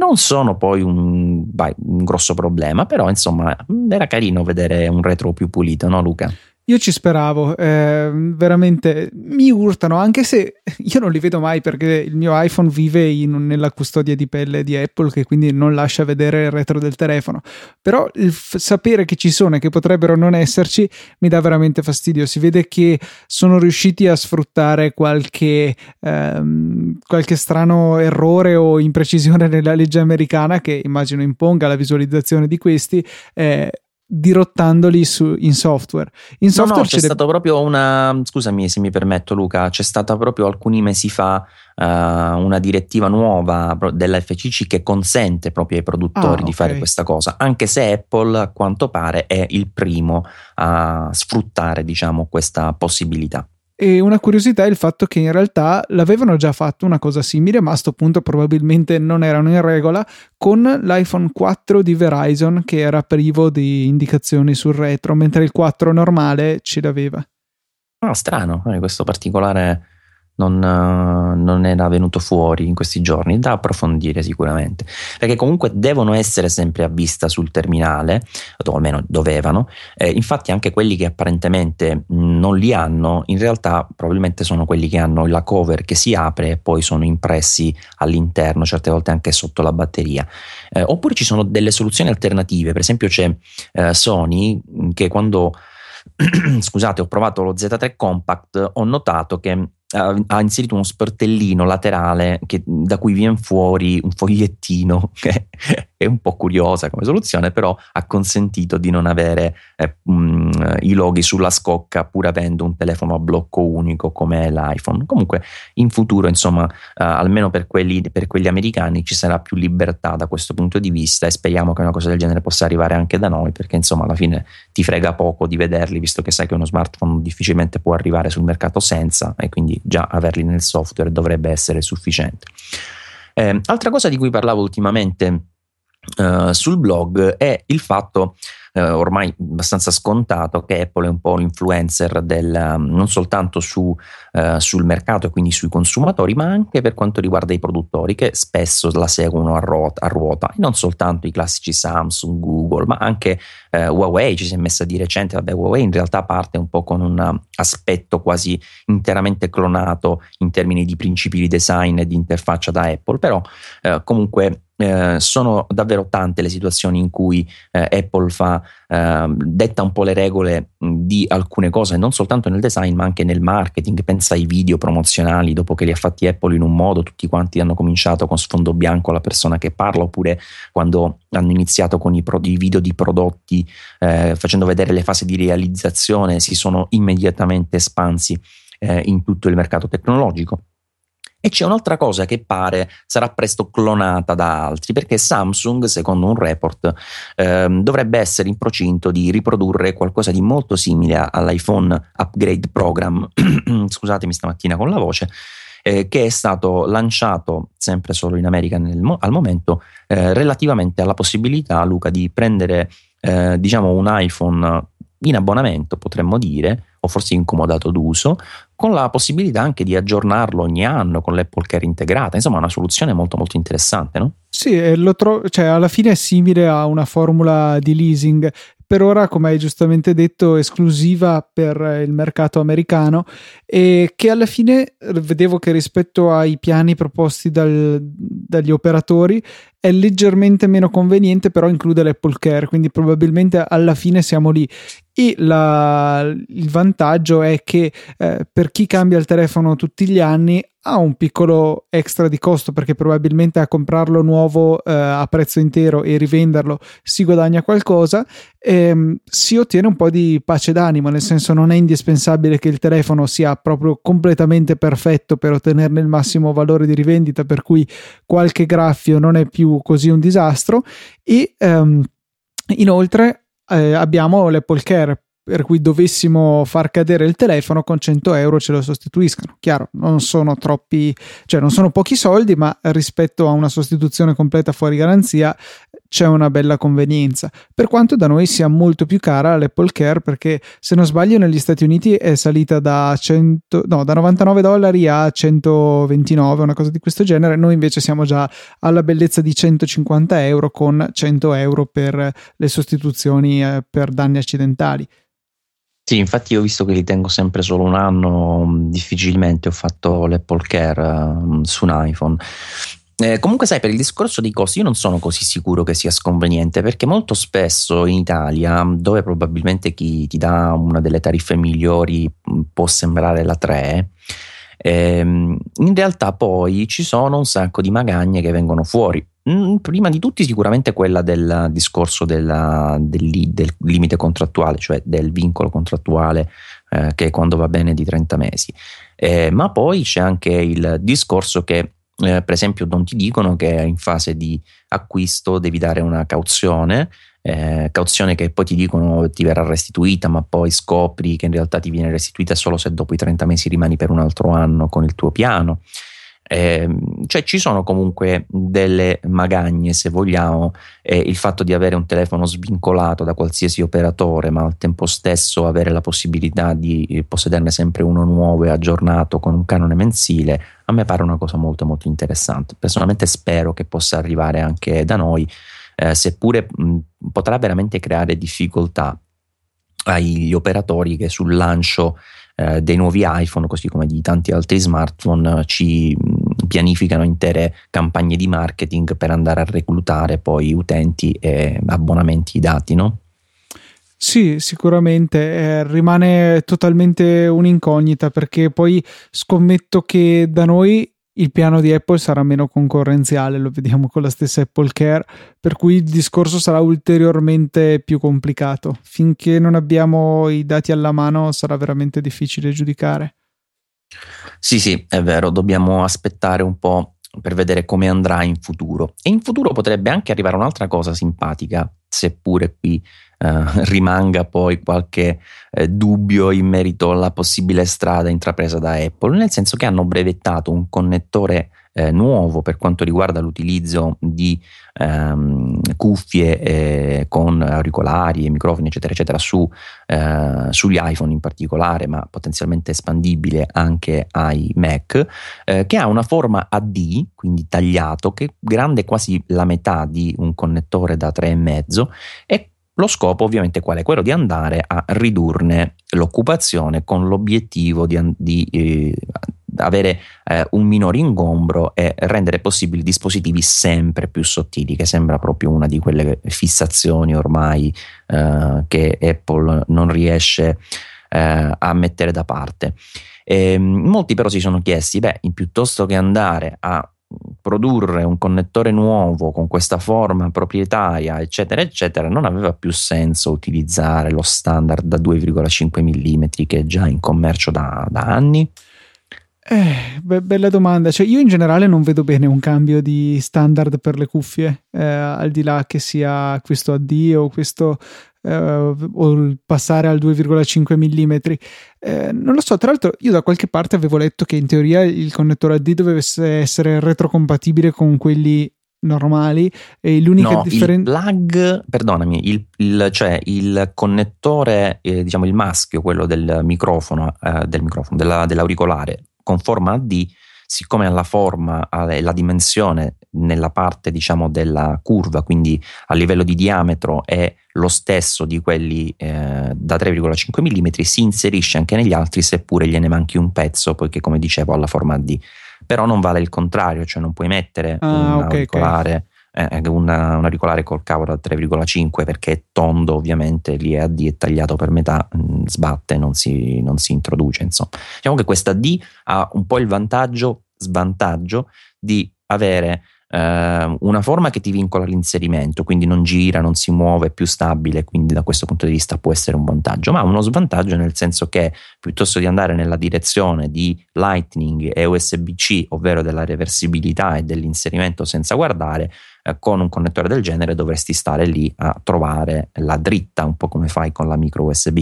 Non sono poi un, vai, un grosso problema, però insomma era carino vedere un retro più pulito, no Luca? Io ci speravo, eh, veramente mi urtano, anche se io non li vedo mai perché il mio iPhone vive in, nella custodia di pelle di Apple che quindi non lascia vedere il retro del telefono. Però il f- sapere che ci sono e che potrebbero non esserci mi dà veramente fastidio. Si vede che sono riusciti a sfruttare qualche, ehm, qualche strano errore o imprecisione nella legge americana che immagino imponga la visualizzazione di questi. Eh, dirottandoli su, in software. In no, software no, c'è, c'è stato proprio una, scusami se mi permetto Luca, c'è stata proprio alcuni mesi fa uh, una direttiva nuova della FCC che consente proprio ai produttori ah, di fare questa cosa, anche se Apple a quanto pare è il primo a sfruttare diciamo questa possibilità. E una curiosità è il fatto che in realtà l'avevano già fatto una cosa simile, ma a questo punto probabilmente non erano in regola, con l'iPhone 4 di Verizon che era privo di indicazioni sul retro, mentre il 4 normale ce l'aveva. Ah, strano, eh, questo particolare non, uh, non, era venuto fuori in questi giorni, da approfondire sicuramente, perché comunque devono essere sempre a vista sul terminale, o almeno dovevano, eh, infatti anche quelli che apparentemente non li hanno, in realtà probabilmente sono quelli che hanno la cover che si apre e poi sono impressi all'interno, certe volte anche sotto la batteria. Eh, oppure ci sono delle soluzioni alternative, per esempio c'è eh, Sony che quando scusate ho provato lo Z3 Compact ho notato che ha inserito uno sportellino laterale che, da cui viene fuori un fogliettino che è un po' curiosa come soluzione, però ha consentito di non avere eh, mh, mm, i loghi sulla scocca pur avendo un telefono a blocco unico come l'iPhone. Comunque in futuro, insomma, eh, almeno per quelli, per quegli americani ci sarà più libertà da questo punto di vista e speriamo che una cosa del genere possa arrivare anche da noi perché insomma alla fine ti frega poco di vederli visto che sai che uno smartphone difficilmente può arrivare sul mercato senza e quindi già averli nel software dovrebbe essere sufficiente. Eh, altra cosa di cui parlavo ultimamente uh, sul blog è il fatto eh, ormai abbastanza scontato che Apple è un po' l'influencer del, um, non soltanto su, eh, sul mercato e quindi sui consumatori, ma anche per quanto riguarda i produttori che spesso la seguono a ruota, a ruota. e non soltanto i classici Samsung, Google, ma anche eh, Huawei ci si è messa di recente, vabbè Huawei in realtà parte un po' con un aspetto quasi interamente clonato in termini di principi di design e di interfaccia da Apple, però eh, comunque eh, sono davvero tante le situazioni in cui eh, Apple fa, eh, detta un po' le regole di alcune cose, non soltanto nel design ma anche nel marketing. Pensa ai video promozionali, dopo che li ha fatti Apple in un modo, tutti quanti hanno cominciato con sfondo bianco la persona che parla, oppure quando hanno iniziato con i, pro- i video di prodotti eh, facendo vedere le fasi di realizzazione, si sono immediatamente espansi eh, in tutto il mercato tecnologico. E c'è un'altra cosa che pare sarà presto clonata da altri, perché Samsung, secondo un report, ehm, dovrebbe essere in procinto di riprodurre qualcosa di molto simile all'iPhone Upgrade Program. Scusatemi stamattina con la voce. Eh, che è stato lanciato sempre solo in America nel, al momento eh, relativamente alla possibilità, Luca, di prendere eh, diciamo un iPhone in abbonamento, potremmo dire, o forse incomodato d'uso, con la possibilità anche di aggiornarlo ogni anno con l'Apple Care integrata. Insomma, una soluzione molto molto interessante, no? Sì, tro- cioè, alla fine è simile a una formula di leasing per ora, come hai giustamente detto, esclusiva per il mercato americano e che alla fine vedevo che rispetto ai piani proposti dal, dagli operatori è leggermente meno conveniente, però include l'Apple Care, quindi probabilmente alla fine siamo lì. E la, il vantaggio è che eh, per chi cambia il telefono tutti gli anni ha un piccolo extra di costo perché probabilmente a comprarlo nuovo eh, a prezzo intero e rivenderlo si guadagna qualcosa, ehm, si ottiene un po' di pace d'animo, nel senso non è indispensabile che il telefono sia proprio completamente perfetto per ottenerne il massimo valore di rivendita, per cui qualche graffio non è più così un disastro. E ehm, inoltre eh, abbiamo l'Apple Care per cui dovessimo far cadere il telefono con 100 euro ce lo sostituiscono. Chiaro, non sono troppi, cioè non sono pochi soldi, ma rispetto a una sostituzione completa fuori garanzia c'è una bella convenienza. Per quanto da noi sia molto più cara l'Apple Care, perché se non sbaglio negli Stati Uniti è salita da, 100, no, da 99 dollari a 129, una cosa di questo genere. Noi invece siamo già alla bellezza di 150 euro con 100 euro per le sostituzioni eh, per danni accidentali. Sì, infatti io visto che li tengo sempre solo un anno, difficilmente ho fatto l'Apple Care su un iPhone. Eh, comunque, sai, per il discorso dei costi, io non sono così sicuro che sia sconveniente perché molto spesso in Italia, dove probabilmente chi ti dà una delle tariffe migliori può sembrare la 3, ehm, in realtà poi ci sono un sacco di magagne che vengono fuori. Mm, prima di tutti sicuramente quella del discorso della, del, del, limite contrattuale, cioè del vincolo contrattuale eh, che quando va bene di 30 mesi. Eh, ma poi c'è anche il discorso che eh, per esempio non ti dicono che in fase di acquisto devi dare una cauzione, eh, cauzione che poi ti dicono ti verrà restituita, ma poi scopri che in realtà ti viene restituita solo se dopo i 30 mesi rimani per un altro anno con il tuo piano. Eh, cioè ci sono comunque delle magagne se vogliamo eh, il fatto di avere un telefono svincolato da qualsiasi operatore ma al tempo stesso avere la possibilità di possederne sempre uno nuovo e aggiornato con un canone mensile a me pare una cosa molto molto interessante personalmente spero che possa arrivare anche da noi eh, seppure mh, potrà veramente creare difficoltà agli operatori che sul lancio eh, dei nuovi iPhone, così come di tanti altri smartphone, ci mm, pianificano intere campagne di marketing per andare a reclutare poi utenti e abbonamenti dati, no? Sì, sicuramente eh, rimane totalmente un'incognita perché poi scommetto che da noi il piano di Apple sarà meno concorrenziale, lo vediamo con la stessa Apple Care, per cui il discorso sarà ulteriormente più complicato. Finché non abbiamo i dati alla mano sarà veramente difficile giudicare. Sì, sì, è vero, dobbiamo aspettare un po' per vedere come andrà in futuro. E in futuro potrebbe anche arrivare un'altra cosa simpatica, seppure qui eh, rimanga poi qualche eh, dubbio in merito alla possibile strada intrapresa da Apple, nel senso che hanno brevettato un connettore eh, nuovo per quanto riguarda l'utilizzo di ehm, cuffie eh, con auricolari e microfoni, eccetera, eccetera, su, eh, sugli iPhone in particolare, ma potenzialmente espandibile anche ai Mac, eh, che ha una forma AD, quindi tagliato, che grande quasi la metà di un connettore da 3,5 e lo scopo ovviamente qual è? Quello di andare a ridurne l'occupazione con l'obiettivo di, di eh, avere eh, un minore ingombro e rendere possibili dispositivi sempre più sottili, che sembra proprio una di quelle fissazioni ormai eh, che Apple non riesce eh, a mettere da parte. E, molti però si sono chiesti, beh, piuttosto che andare a produrre un connettore nuovo con questa forma proprietaria, eccetera, eccetera, non aveva più senso utilizzare lo standard da 2,5 mm che è già in commercio da, da anni? Eh, be- bella domanda. Cioè, io in generale non vedo bene un cambio di standard per le cuffie, eh, al di là che sia questo AD o questo eh, o passare al 2,5 mm. Eh, non lo so, tra l'altro io da qualche parte avevo letto che in teoria il connettore AD dovesse essere retrocompatibile con quelli normali e l'unica no, differenza il plug perdonami il, il, cioè il connettore eh, diciamo il maschio quello del microfono, eh, del microfono della, dell'auricolare con forma AD siccome ha la forma e la dimensione nella parte diciamo della curva, quindi a livello di diametro è lo stesso di quelli eh, da 3,5 mm, si inserisce anche negli altri seppure gliene manchi un pezzo, poiché come dicevo ha la forma D. Però non vale il contrario, cioè non puoi mettere ah, un okay, auricolare. Okay eh, una, un auricolare col cavo da 3,5 perché è tondo ovviamente lì è a D è tagliato per metà mh, mm, sbatte non si, non si introduce insomma diciamo che questa D ha un po' il vantaggio svantaggio di avere eh, una forma che ti vincola l'inserimento, quindi non gira, non si muove, è più stabile, quindi da questo punto di vista può essere un vantaggio, ma uno svantaggio nel senso che piuttosto di andare nella direzione di Lightning e USB-C, ovvero della reversibilità e dell'inserimento senza guardare, eh, con un connettore del genere dovresti stare lì a trovare la dritta, un po' come fai con la micro USB.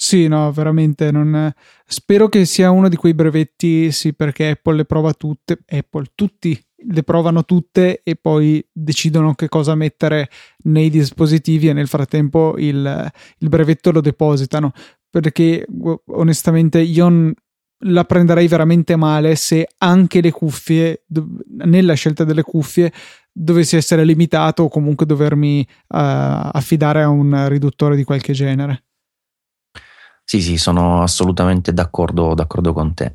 Sì, no, veramente non... Spero che sia uno di quei brevetti, sì, perché Apple le prova tutte, Apple, tutti le provano tutte e poi decidono che cosa mettere nei dispositivi e nel frattempo il, il brevetto lo depositano. Perché onestamente io la prenderei veramente male se anche le cuffie, nella scelta delle cuffie, dovessi essere limitato o comunque dovermi uh, affidare a un riduttore di qualche genere. Sì, sì, sono assolutamente d'accordo, d'accordo con te.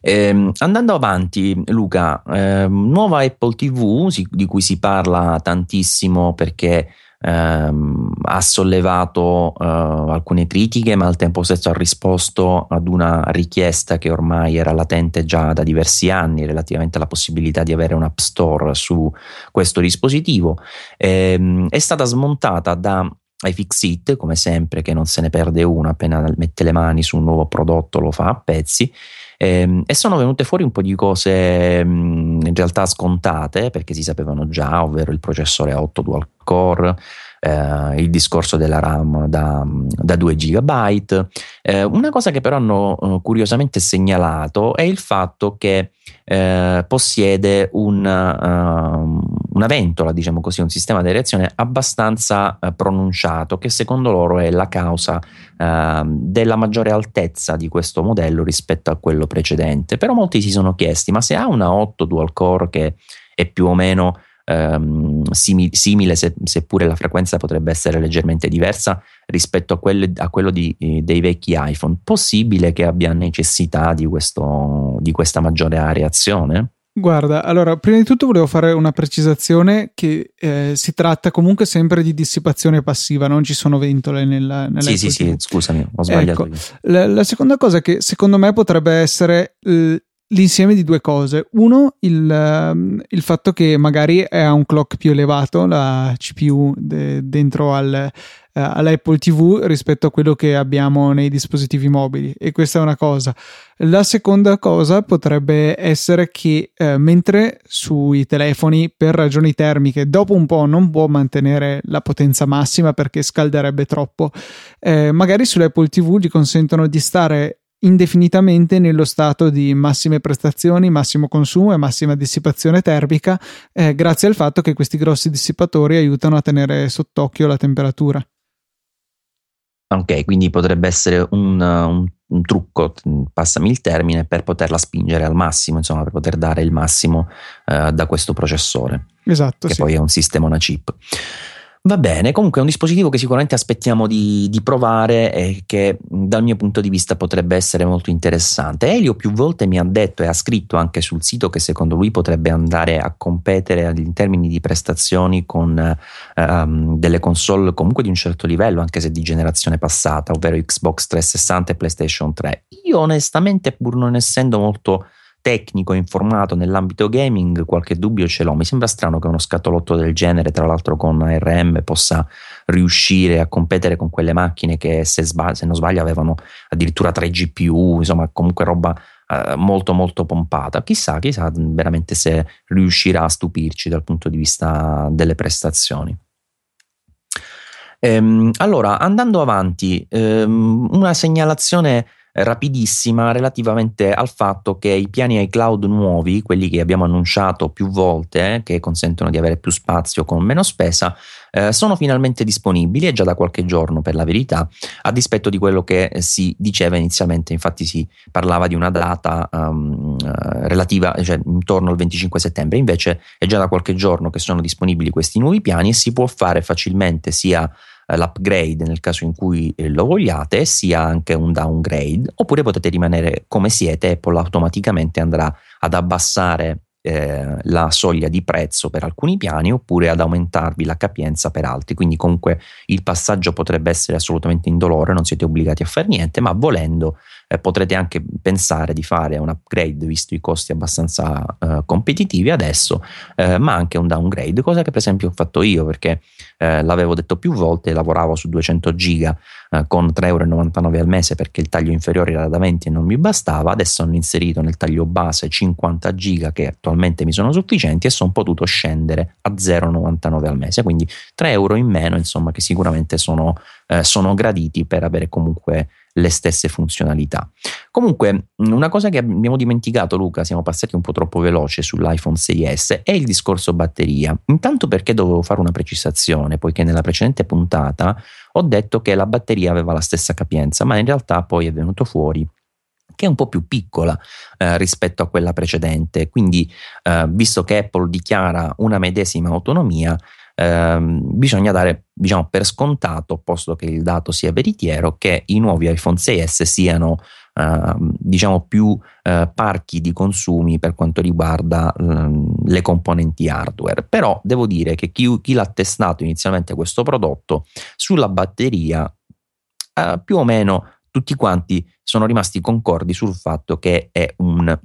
Eh, andando avanti, Luca, eh, nuova Apple TV si, di cui si parla tantissimo perché ehm, ha sollevato eh, alcune critiche, ma al tempo stesso ha risposto ad una richiesta che ormai era latente già da diversi anni relativamente alla possibilità di avere un App Store su questo dispositivo. Eh, è stata smontata da iFixit, come sempre, che non se ne perde uno appena mette le mani su un nuovo prodotto, lo fa a pezzi. Ehm, e sono venute fuori un po' di cose in realtà scontate perché si sapevano già, ovvero il processore a 8 dual core, eh, il discorso della RAM da, da 2 GB. Eh, una cosa che però hanno eh, curiosamente segnalato è il fatto che eh, possiede un, uh, una ventola, diciamo così, un sistema di reazione abbastanza uh, pronunciato, che secondo loro è la causa uh, della maggiore altezza di questo modello rispetto a quello precedente. Però molti si sono chiesti, ma se ha una 8 dual core che è più o meno ehm, simile, simile se, seppure la frequenza potrebbe essere leggermente diversa rispetto a, quelle, a quello di, eh, dei vecchi iPhone. Possibile che abbia necessità di, questo, di questa maggiore areazione? Guarda, allora, prima di tutto volevo fare una precisazione che eh, si tratta comunque sempre di dissipazione passiva, non ci sono ventole nella, nella Sì, sì, sì, scusami, ho sbagliato. Ecco, la, la, seconda cosa che secondo me potrebbe essere eh, l'insieme di due cose. Uno, il, ehm, il, fatto che magari è un clock più elevato, la CPU de, dentro al, uh, all'Apple TV rispetto a quello che abbiamo nei dispositivi mobili e questa è una cosa. La seconda cosa potrebbe essere che uh, mentre sui telefoni per ragioni termiche dopo un po' non può mantenere la potenza massima perché scalderebbe troppo, uh, magari sull'Apple TV gli consentono di stare indefinitamente nello stato di massime prestazioni, massimo consumo e massima dissipazione termica, eh, grazie al fatto che questi grossi dissipatori aiutano a tenere sott'occhio la temperatura. Ok, quindi potrebbe essere un, un, un, trucco, passami il termine, per poterla spingere al massimo, insomma, per poter dare il massimo uh, da questo processore. Esatto. Che sì. poi è un sistema una chip. Va bene, comunque è un dispositivo che sicuramente aspettiamo di, di, provare e che dal mio punto di vista potrebbe essere molto interessante. Elio più volte mi ha detto e ha scritto anche sul sito che secondo lui potrebbe andare a competere in termini di prestazioni con um, delle console comunque di un certo livello, anche se di generazione passata, ovvero Xbox 360 e PlayStation 3. Io onestamente, pur non essendo molto tecnico informato nell'ambito gaming, qualche dubbio ce l'ho. Mi sembra strano che uno scatolotto del genere, tra l'altro con ARM, possa riuscire a competere con quelle macchine che, se, sbag- se non sbaglio, avevano addirittura 3 GPU, insomma, comunque roba eh, molto, molto pompata. Chissà, chissà veramente se riuscirà a stupirci dal punto di vista delle prestazioni. Ehm, allora, andando avanti, ehm, una segnalazione rapidissima relativamente al fatto che i piani iCloud nuovi, quelli che abbiamo annunciato più volte, eh, che consentono di avere più spazio con meno spesa, eh, sono finalmente disponibili e già da qualche giorno per la verità, a dispetto di quello che si diceva inizialmente, infatti si parlava di una data um, relativa, cioè intorno al 25 settembre, invece è già da qualche giorno che sono disponibili questi nuovi piani e si può fare facilmente sia eh, l'upgrade nel caso in cui eh, lo vogliate, sia anche un downgrade, oppure potete rimanere come siete, Apple automaticamente andrà ad abbassare eh, la soglia di prezzo per alcuni piani oppure ad aumentarvi la capienza per altri. Quindi comunque il passaggio potrebbe essere assolutamente indolore, non siete obbligati a fare niente, ma volendo eh, potrete anche pensare di fare un upgrade visto i costi abbastanza eh, competitivi adesso, eh, ma anche un downgrade, cosa che per esempio ho fatto io perché eh, l'avevo detto più volte, lavoravo su 200 giga eh, con 3,99 euro al mese perché il taglio inferiore era da 20 e non mi bastava, adesso hanno inserito nel taglio base 50 giga che attualmente mi sono sufficienti e sono potuto scendere a 0,99 al mese, quindi 3 euro in meno insomma che sicuramente sono, eh, sono graditi per avere comunque le stesse funzionalità. Comunque, una cosa che abbiamo dimenticato, Luca, siamo passati un po' troppo veloce sull'iPhone 6S, è il discorso batteria. Intanto perché dovevo fare una precisazione, poiché nella precedente puntata ho detto che la batteria aveva la stessa capienza, ma in realtà poi è venuto fuori che è un po' più piccola eh, rispetto a quella precedente. Quindi, eh, visto che Apple dichiara una medesima autonomia, ehm, bisogna dare diciamo, per scontato, posto che il dato sia veritiero, che i nuovi iPhone 6S siano eh, diciamo più eh, parchi di consumi per quanto riguarda ehm, le componenti hardware. Però devo dire che chi, chi l'ha testato inizialmente questo prodotto sulla batteria eh, più o meno tutti quanti sono rimasti concordi sul fatto che è un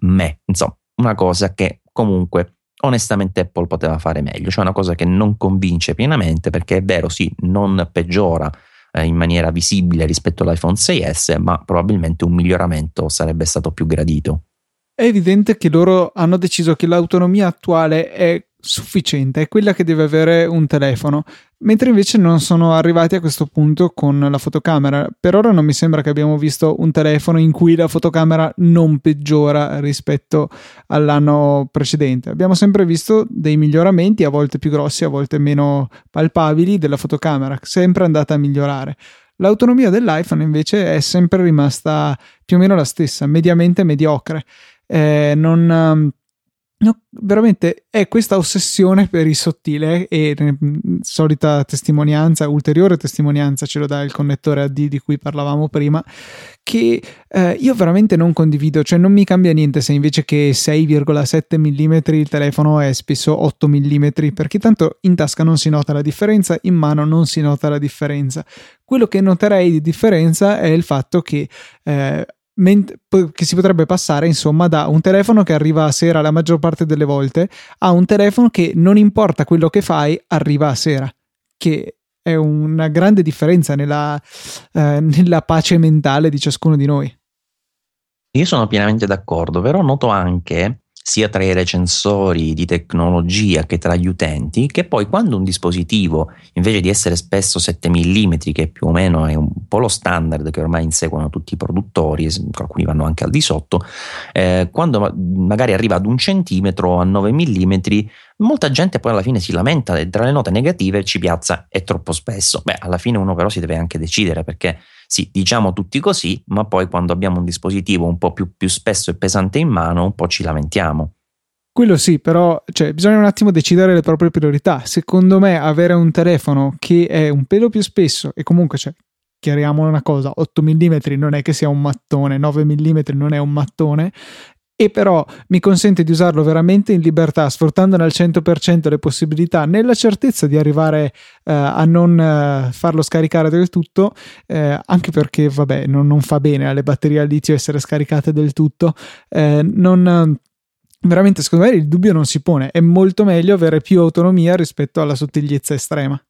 me, insomma, una cosa che comunque onestamente Apple poteva fare meglio, cioè una cosa che non convince pienamente perché è vero, sì, non peggiora eh, in maniera visibile rispetto all'iPhone 6S, ma probabilmente un miglioramento sarebbe stato più gradito. È evidente che loro hanno deciso che l'autonomia attuale è sufficiente, è quella che deve avere un telefono, mentre invece non sono arrivati a questo punto con la fotocamera. Per ora non mi sembra che abbiamo visto un telefono in cui la fotocamera non peggiora rispetto all'anno precedente. Abbiamo sempre visto dei miglioramenti, a volte più grossi, a volte meno palpabili, della fotocamera, sempre andata a migliorare. L'autonomia dell'iPhone invece è sempre rimasta più o meno la stessa, mediamente mediocre. Eh, non No, veramente è questa ossessione per il sottile e mm, solita testimonianza, ulteriore testimonianza ce lo dà il connettore AD di cui parlavamo prima, che eh, io veramente non condivido, cioè non mi cambia niente se invece che 6,7 mm il telefono è spesso 8 mm, perché tanto in tasca non si nota la differenza, in mano non si nota la differenza. Quello che noterei di differenza è il fatto che eh, che si potrebbe passare insomma da un telefono che arriva a sera la maggior parte delle volte a un telefono che non importa quello che fai arriva a sera che è una grande differenza nella, eh, nella pace mentale di ciascuno di noi. Io sono pienamente d'accordo però noto anche sia tra i recensori di tecnologia che tra gli utenti, che poi quando un dispositivo, invece di essere spesso 7 mm, che più o meno è un po' lo standard che ormai inseguono tutti i produttori, alcuni vanno anche al di sotto, eh, quando magari arriva ad un centimetro, a 9 mm, molta gente poi alla fine si lamenta e tra le note negative ci piazza è troppo spesso. Beh, alla fine uno però si deve anche decidere perché sì, diciamo tutti così, ma poi quando abbiamo un dispositivo un po' più, più spesso e pesante in mano, un po' ci lamentiamo. Quello sì, però cioè, bisogna un attimo decidere le proprie priorità. Secondo me avere un telefono che è un pelo più spesso e comunque cioè, chiariamo una cosa, 8 mm non è che sia un mattone, 9 mm non è un mattone, e però mi consente di usarlo veramente in libertà, sfruttandone al 100% le possibilità, nella certezza di arrivare uh, a non uh, farlo scaricare del tutto, uh, anche perché, vabbè, non, non, fa bene alle batterie a litio essere scaricate del tutto. non veramente secondo me il dubbio non si pone, è molto meglio avere più autonomia rispetto alla sottigliezza estrema.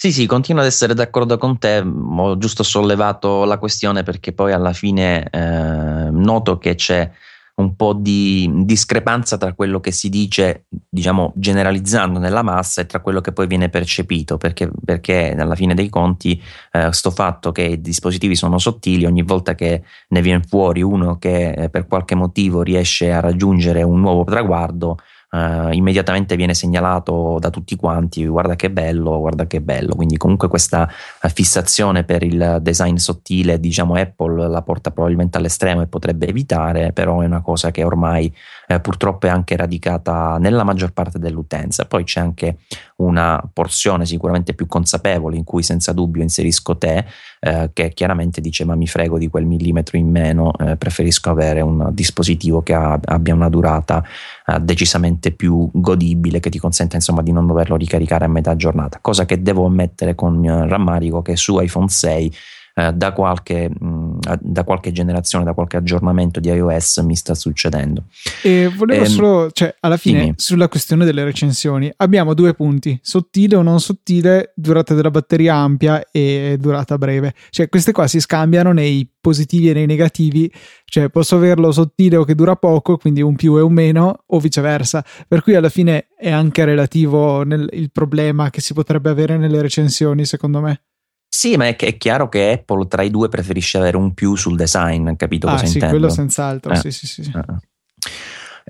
Sì, sì, continuo ad essere d'accordo con te, ho giusto sollevato la questione perché poi alla fine eh, noto che c'è un po' di discrepanza tra quello che si dice, diciamo, generalizzando nella massa e tra quello che poi viene percepito, perché, perché alla fine dei conti eh, sto fatto che i dispositivi sono sottili, ogni volta che ne viene fuori uno che eh, per qualche motivo riesce a raggiungere un nuovo traguardo, Uh, immediatamente viene segnalato da tutti quanti guarda che bello, guarda che bello quindi comunque questa uh, fissazione per il design sottile diciamo Apple la porta probabilmente all'estremo e potrebbe evitare però è una cosa che ormai uh, purtroppo è anche radicata nella maggior parte dell'utenza. Poi c'è anche una porzione sicuramente più consapevole in cui senza dubbio inserisco te eh, che chiaramente dice ma mi frego di quel millimetro in meno, eh, preferisco avere un dispositivo che ha, abbia una durata eh, decisamente più godibile, che ti consenta insomma di non doverlo ricaricare a metà giornata, cosa che devo ammettere con rammarico che su iPhone 6 eh, da, qualche, mh, mm, da, qualche, generazione, da qualche aggiornamento di iOS mi sta succedendo. E volevo ehm, solo, cioè, alla fine, dimmi. sulla questione delle recensioni, abbiamo due punti: sottile o non sottile, durata della batteria ampia e durata breve. Cioè, queste qua si scambiano nei positivi e nei negativi, cioè posso averlo sottile o che dura poco, quindi un più e un meno, o viceversa. Per cui alla fine è anche relativo nel, il problema che si potrebbe avere nelle recensioni, secondo me. Sì, ma è, è, chiaro che Apple tra i due preferisce avere un più sul design, capito ah, cosa sì, intendo? quello senz'altro, eh. sì, sì, sì. Eh.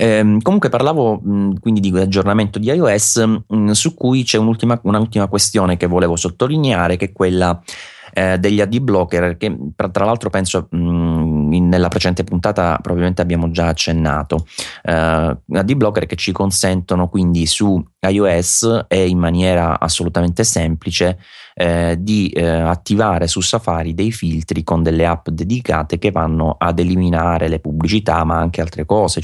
Eh, comunque parlavo mh, quindi di aggiornamento di iOS mh, su cui c'è un'ultima, un'ultima questione che volevo sottolineare che è quella eh, degli AD blocker che tra l'altro penso mh, in, nella precedente puntata probabilmente abbiamo già accennato eh, AD blocker che ci consentono quindi su iOS e in maniera assolutamente semplice eh, di eh, attivare su Safari dei filtri con delle app dedicate che vanno ad eliminare le pubblicità ma anche altre cose.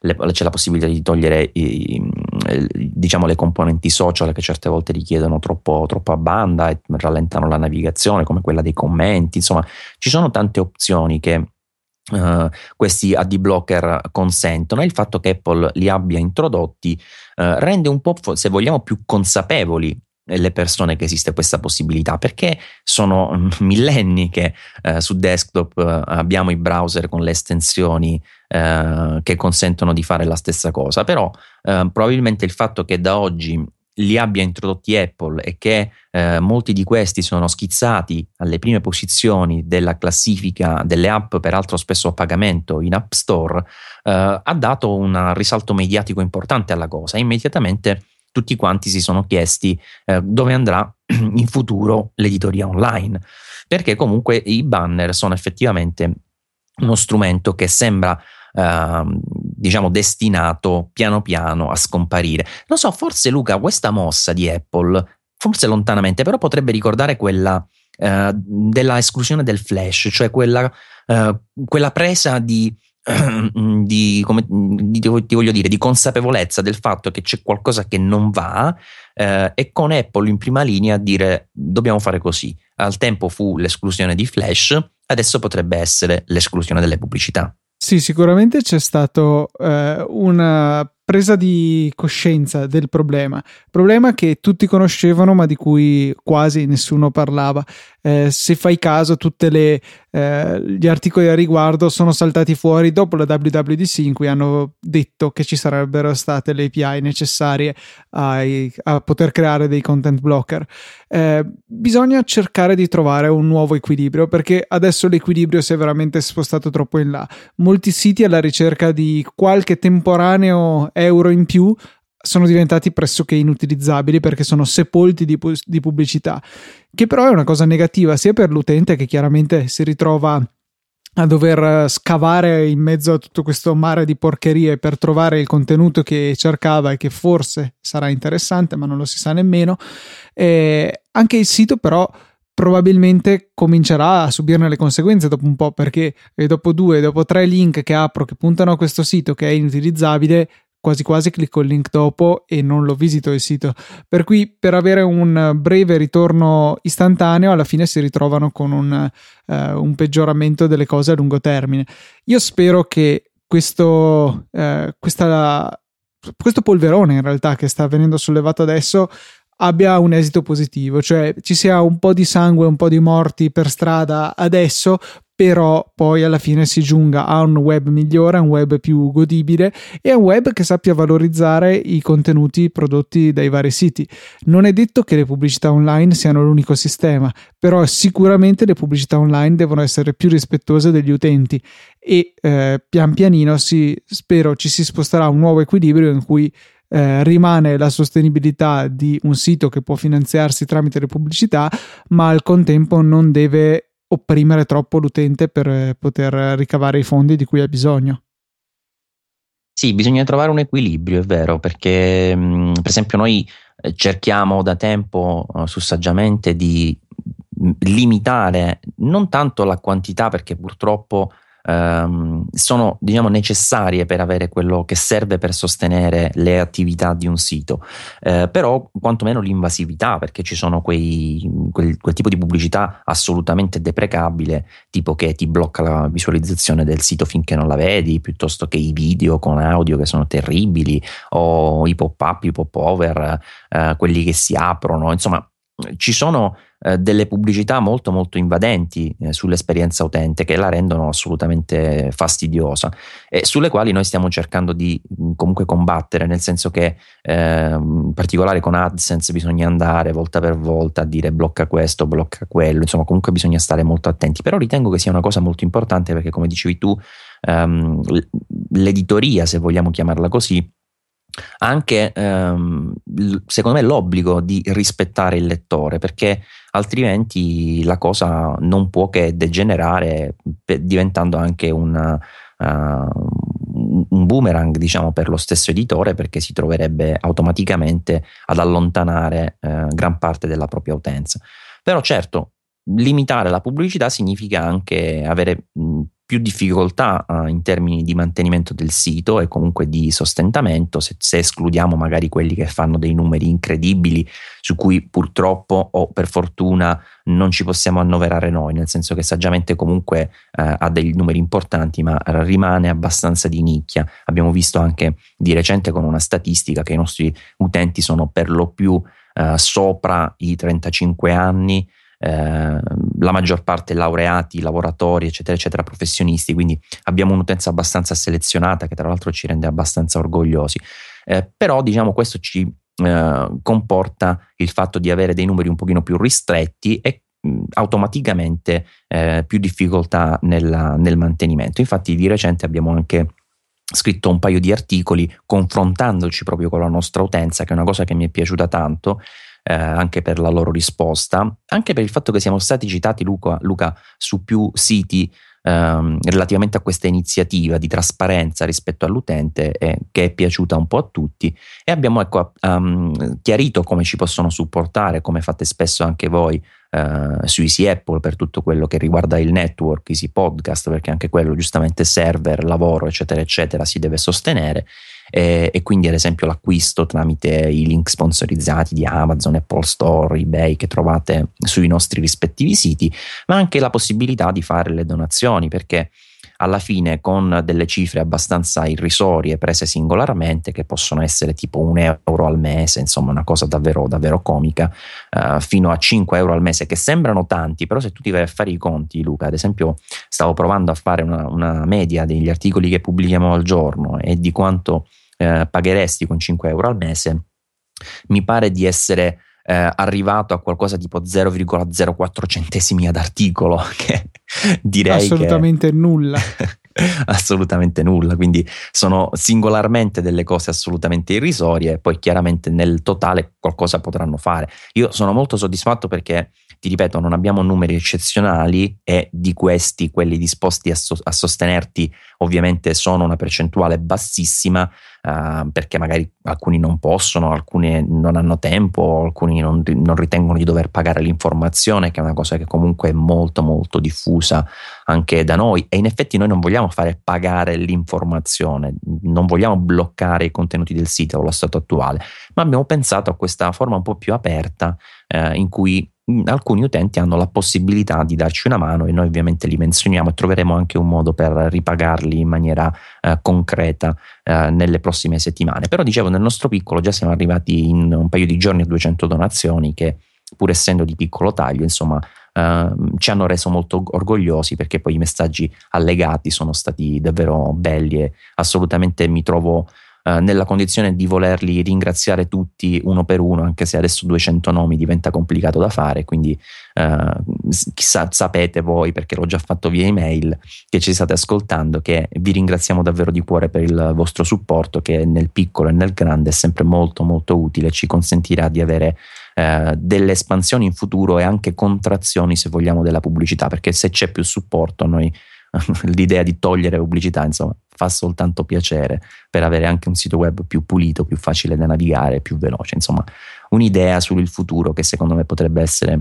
Le, c'è la possibilità di togliere i, diciamo le componenti social che certe volte richiedono troppo, troppa banda e rallentano la navigazione come quella dei commenti. Insomma ci sono tante opzioni che Uh, questi AD blocker consentono. E il fatto che Apple li abbia introdotti uh, rende un po' se vogliamo più consapevoli le persone che esiste questa possibilità perché sono millenni che eh, su desktop eh, abbiamo i browser con le estensioni eh, che consentono di fare la stessa cosa però eh, probabilmente il fatto che da oggi li abbia introdotti Apple e che eh, molti di questi sono schizzati alle prime posizioni della classifica delle app, peraltro spesso a pagamento in App Store, eh, ha dato un risalto mediatico importante alla cosa. Immediatamente tutti quanti si sono chiesti eh, dove andrà in futuro l'editoria online, perché comunque i banner sono effettivamente uno strumento che sembra Uh, diciamo destinato piano piano a scomparire. Non so, forse Luca, questa mossa di Apple, forse lontanamente, però potrebbe ricordare quella eh, della esclusione del flash, cioè quella, eh, quella presa di di, come, di, ti voglio dire, di consapevolezza del fatto che c'è qualcosa che non va eh, e con Apple in prima linea a dire dobbiamo fare così. Al tempo fu l'esclusione di Flash, adesso potrebbe essere l'esclusione delle pubblicità. Sì, sicuramente c'è stato eh, una presa di coscienza del problema, problema che tutti conoscevano ma di cui quasi nessuno parlava. Eh, se fai caso, tutti eh, gli articoli a riguardo sono saltati fuori dopo la WWDC in cui hanno detto che ci sarebbero state le API necessarie ai, a poter creare dei content blocker. Eh, bisogna cercare di trovare un nuovo equilibrio perché adesso l'equilibrio si è veramente spostato troppo in là. Molti siti alla ricerca di qualche temporaneo euro in più sono diventati pressoché inutilizzabili perché sono sepolti di, pu- di pubblicità, che però è una cosa negativa sia per l'utente che chiaramente si ritrova a dover scavare in mezzo a tutto questo mare di porcherie per trovare il contenuto che cercava e che forse sarà interessante, ma non lo si sa nemmeno. E anche il sito, però, probabilmente comincerà a subirne le conseguenze dopo un po', perché dopo due, dopo tre link che apro che puntano a questo sito che è inutilizzabile, quasi quasi clicco il link dopo e non lo visito il sito. Per cui per avere un breve ritorno istantaneo alla fine si ritrovano con un, uh, un peggioramento delle cose a lungo termine. Io spero che questo, uh, questa, questo polverone in realtà che sta venendo sollevato adesso abbia un esito positivo, cioè ci sia un po' di sangue, un po' di morti per strada adesso, però poi alla fine si giunga a un web migliore, a un web più godibile e a un web che sappia valorizzare i contenuti prodotti dai vari siti. Non è detto che le pubblicità online siano l'unico sistema, però sicuramente le pubblicità online devono essere più rispettose degli utenti e eh, pian pianino si, spero ci si sposterà a un nuovo equilibrio in cui eh, rimane la sostenibilità di un sito che può finanziarsi tramite le pubblicità, ma al contempo non deve opprimere troppo l'utente per eh, poter ricavare i fondi di cui ha bisogno. Sì, bisogna trovare un equilibrio, è vero, perché mm, per esempio noi eh, cerchiamo da tempo uh, su Saggiamente di mm, limitare non tanto la quantità, perché purtroppo ehm, sono diciamo, necessarie per avere quello che serve per sostenere le attività di un sito, eh, però quantomeno l'invasività, perché ci sono quei, quel, quel, tipo di pubblicità assolutamente deprecabile, tipo che ti blocca la visualizzazione del sito finché non la vedi, piuttosto che i video con audio che sono terribili, o i pop-up, i pop-over, eh, quelli che si aprono, insomma ci sono eh, delle pubblicità molto molto invadenti eh, sull'esperienza utente che la rendono assolutamente fastidiosa e sulle quali noi stiamo cercando di mh, comunque combattere nel senso che eh, in particolare con AdSense bisogna andare volta per volta a dire blocca questo, blocca quello insomma comunque bisogna stare molto attenti. Però ritengo che sia una cosa molto importante perché come dicevi tu ehm, l'editoria se vogliamo chiamarla così anche ehm, secondo me l'obbligo di rispettare il lettore perché altrimenti la cosa non può che degenerare diventando anche una, uh, un boomerang diciamo per lo stesso editore perché si troverebbe automaticamente ad allontanare uh, gran parte della propria utenza. Però certo limitare la pubblicità significa anche avere mh, più difficoltà uh, in termini di mantenimento del sito e comunque di sostentamento, se, se, escludiamo magari quelli che fanno dei numeri incredibili su cui purtroppo o per fortuna non ci possiamo annoverare noi, nel senso che saggiamente comunque uh, ha dei numeri importanti ma rimane abbastanza di nicchia. Abbiamo visto anche di recente con una statistica che i nostri utenti sono per lo più uh, sopra i 35 anni, Ehm, la maggior parte laureati, lavoratori, eccetera, eccetera, professionisti, quindi abbiamo un'utenza abbastanza selezionata che tra l'altro ci rende abbastanza orgogliosi. Eh, però diciamo questo ci eh, comporta il fatto di avere dei numeri un pochino più ristretti e mh, automaticamente eh, più difficoltà nella, nel mantenimento. Infatti di recente abbiamo anche scritto un paio di articoli confrontandoci proprio con la nostra utenza, che è una cosa che mi è piaciuta tanto, eh, anche per la loro risposta, anche per il fatto che siamo stati citati Luca, Luca su più siti ehm, relativamente a questa iniziativa di trasparenza rispetto all'utente eh, che è piaciuta un po' a tutti e abbiamo ecco, um, chiarito come ci possono supportare, come fate spesso anche voi Uh, su Easy Apple per tutto quello che riguarda il network, Easy Podcast, perché anche quello giustamente server, lavoro, eccetera, eccetera, si deve sostenere. E, e, quindi, ad esempio, l'acquisto tramite i link sponsorizzati di Amazon, Apple Store, eBay che trovate sui nostri rispettivi siti, ma anche la possibilità di fare le donazioni, perché alla fine con delle cifre abbastanza irrisorie prese singolarmente che possono essere tipo un euro al mese insomma una cosa davvero davvero comica uh, fino a 5 euro al mese che sembrano tanti però se tu ti vai a fare i conti Luca ad esempio stavo provando a fare una, una media degli articoli che pubblichiamo al giorno e di quanto uh, pagheresti con 5 euro al mese mi pare di essere eh, arrivato a qualcosa tipo 0,04 centesimi ad articolo, che direi assolutamente che... nulla. assolutamente nulla, quindi sono singolarmente delle cose assolutamente irrisorie, poi chiaramente nel totale qualcosa potranno fare. Io sono molto soddisfatto perché ti ripeto, non abbiamo numeri eccezionali e di questi quelli disposti a, so- a sostenerti ovviamente sono una percentuale bassissima uh, perché magari alcuni non possono, alcuni non hanno tempo, alcuni non, non, ritengono di dover pagare l'informazione, che è una cosa che comunque è molto molto diffusa anche da noi. E in effetti noi non vogliamo fare pagare l'informazione, non vogliamo bloccare i contenuti del sito allo stato attuale, ma abbiamo pensato a questa forma un po' più aperta eh, in cui alcuni utenti hanno la possibilità di darci una mano e noi ovviamente li menzioniamo e troveremo anche un modo per ripagarli in maniera eh, concreta eh, nelle prossime settimane. Però dicevo, nel nostro piccolo già siamo arrivati in un paio di giorni a 200 donazioni che pur essendo di piccolo taglio, insomma, eh, ci hanno reso molto orgogliosi perché poi i messaggi allegati sono stati davvero belli e assolutamente mi trovo eh, nella condizione di volerli ringraziare tutti uno per uno, anche se adesso 200 nomi diventa complicato da fare, quindi eh, chissà, sapete voi, perché l'ho già fatto via email, che ci state ascoltando, che vi ringraziamo davvero di cuore per il vostro supporto che nel piccolo e nel grande è sempre molto molto utile, ci consentirà di avere eh, delle espansioni in futuro e anche contrazioni se vogliamo della pubblicità, perché se c'è più supporto noi l'idea di togliere pubblicità, insomma, fa soltanto piacere per avere anche un sito web più pulito, più facile da navigare, più veloce. Insomma, un'idea sul futuro che secondo me potrebbe essere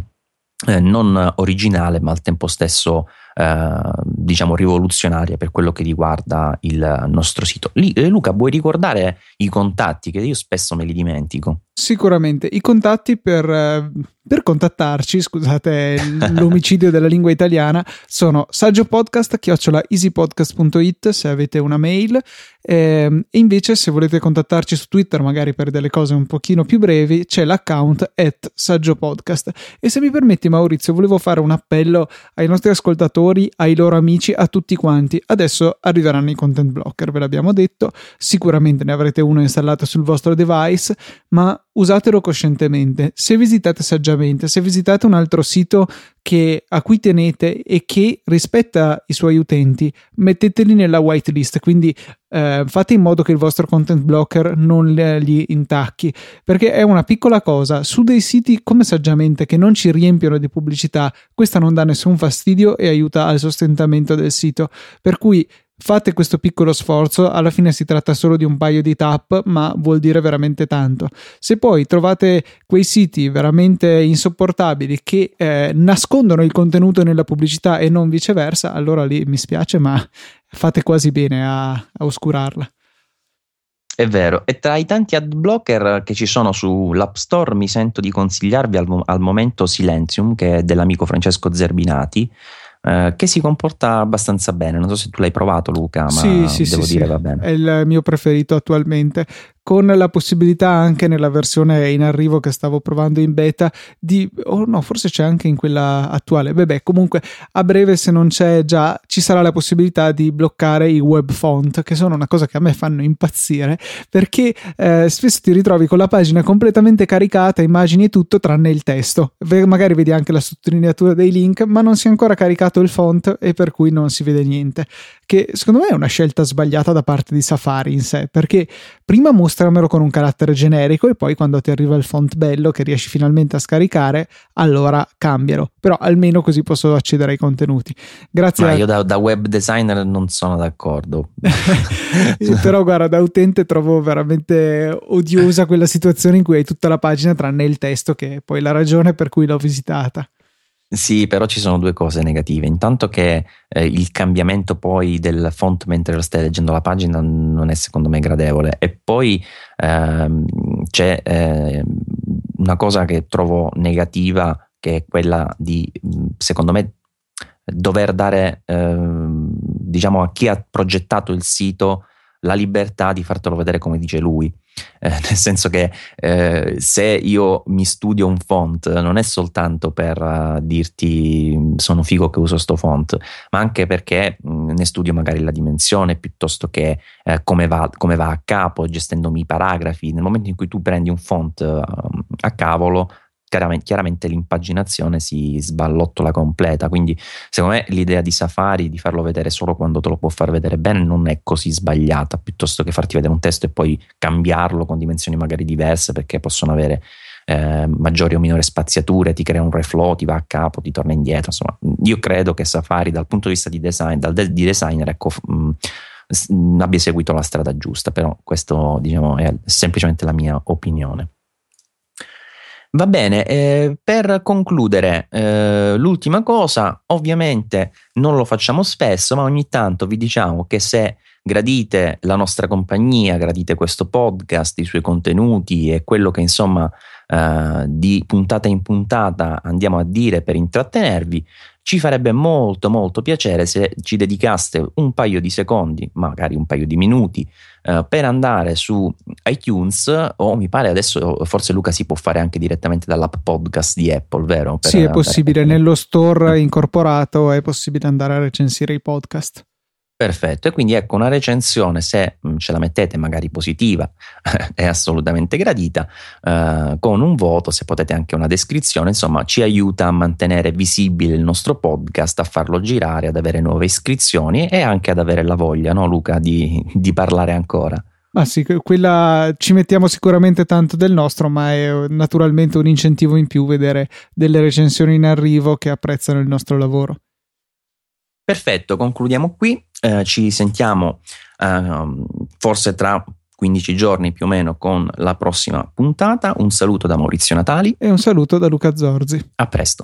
eh, non originale, ma al tempo stesso eh, diciamo rivoluzionaria per quello che riguarda il nostro sito. Lì, eh, Luca, vuoi ricordare i contatti che io spesso me li dimentico? Sicuramente, i contatti per, eh, per contattarci, scusate l'omicidio della lingua italiana, sono saggiopodcast.easypodcast.it se avete una mail ehm, e invece se volete contattarci su Twitter magari per delle cose un pochino più brevi c'è l'account at saggiopodcast e se mi permetti Maurizio volevo fare un appello ai nostri ascoltatori, ai loro amici, a tutti quanti. Adesso arriveranno i content blocker, ve l'abbiamo detto, sicuramente ne avrete uno installato sul vostro device, ma usatelo coscientemente. Se visitate saggiamente, se visitate un altro sito che, a cui tenete e che rispetta i suoi utenti, metteteli nella whitelist, quindi eh, fate in modo che il vostro content blocker non gli intacchi, perché è una piccola cosa. Su dei siti come saggiamente che non ci riempiono di pubblicità, questa non dà nessun fastidio e aiuta al sostentamento del sito. Per cui Fate questo piccolo sforzo, alla fine si tratta solo di un paio di tap, ma vuol dire veramente tanto. Se poi trovate quei siti veramente insopportabili che eh, nascondono il contenuto nella pubblicità e non viceversa, allora lì mi spiace, ma fate quasi bene a, a oscurarla. È vero, e tra i tanti ad blocker che ci sono sull'App Store mi sento di consigliarvi al, al momento Silenzium, che è dell'amico Francesco Zerbinati, eh, che si comporta abbastanza bene. Non so se tu l'hai provato, Luca, ma sì, sì, devo sì, dire va bene. È il mio preferito attualmente con la possibilità anche nella versione in arrivo che stavo provando in beta di o oh no forse c'è anche in quella attuale. Beh, comunque a breve se non c'è già ci sarà la possibilità di bloccare i web font che sono una cosa che a me fanno impazzire perché eh, spesso ti ritrovi con la pagina completamente caricata immagini e tutto tranne il testo. Magari vedi anche la sottolineatura dei link ma non si è ancora caricato il font e per cui non si vede niente. Che secondo me è una scelta sbagliata da parte di Safari in sé perché prima mostra mostramelo con un carattere generico e poi quando ti arriva il font bello che riesci finalmente a scaricare, allora cambialo. Però almeno così posso accedere ai contenuti. Grazie. Ma a... io da, da, web designer non sono d'accordo. Però guarda, da utente trovo veramente odiosa quella situazione in cui hai tutta la pagina tranne il testo che è poi la ragione per cui l'ho visitata. Sì, però ci sono due cose negative. Intanto che eh, il cambiamento poi del font mentre lo stai leggendo la pagina non è secondo me gradevole. E poi ehm, c'è eh, una cosa che trovo negativa che è quella di, secondo me, dover dare ehm, diciamo a chi ha progettato il sito la libertà di fartelo vedere come dice lui. Eh, nel senso che eh, se io mi studio un font non è soltanto per uh, dirti sono figo che uso sto font, ma anche perché mh, mm, ne studio magari la dimensione piuttosto che eh, come, va, come, va, a capo, gestendomi i paragrafi. Nel momento in cui tu prendi un font uh, a cavolo, chiaramente, chiaramente l'impaginazione si sballottola completa. Quindi, secondo me, l'idea di Safari di farlo vedere solo quando te lo può far vedere bene non è così sbagliata, piuttosto che farti vedere un testo e poi cambiarlo con dimensioni magari diverse perché possono avere eh, maggiori o minori spaziature, ti crea un reflow, ti va a capo, ti torna indietro. Insomma, io credo che Safari, dal punto di vista di design, dal de- di designer, ecco. Mh, abbia seguito la strada giusta, però questo diciamo, è semplicemente la mia opinione. Va bene, eh, per concludere, eh, l'ultima cosa, ovviamente non lo facciamo spesso, ma ogni tanto vi diciamo che se gradite la nostra compagnia, gradite questo podcast, i suoi contenuti e quello che insomma eh, di puntata in puntata andiamo a dire per intrattenervi, ci farebbe molto molto piacere se ci dedicaste un paio di secondi, magari un paio di minuti, eh, per andare su iTunes o mi pare adesso forse Luca si può fare anche direttamente dall'app podcast di Apple, vero? Per sì, è possibile, nello store incorporato è possibile andare a recensire i podcast. Perfetto, e quindi ecco una recensione, se ce la mettete magari positiva, è assolutamente gradita, eh, con un voto, se potete anche una descrizione, insomma ci aiuta a mantenere visibile il nostro podcast, a farlo girare, ad avere nuove iscrizioni e anche ad avere la voglia, no Luca, di, di parlare ancora. Ma sì, quella ci mettiamo sicuramente tanto del nostro, ma è naturalmente un incentivo in più vedere delle recensioni in arrivo che apprezzano il nostro lavoro. Perfetto, concludiamo qui. Eh, ci sentiamo eh, forse tra 15 giorni più o meno con la prossima puntata. Un saluto da Maurizio Natali e un saluto da Luca Zorzi. A presto.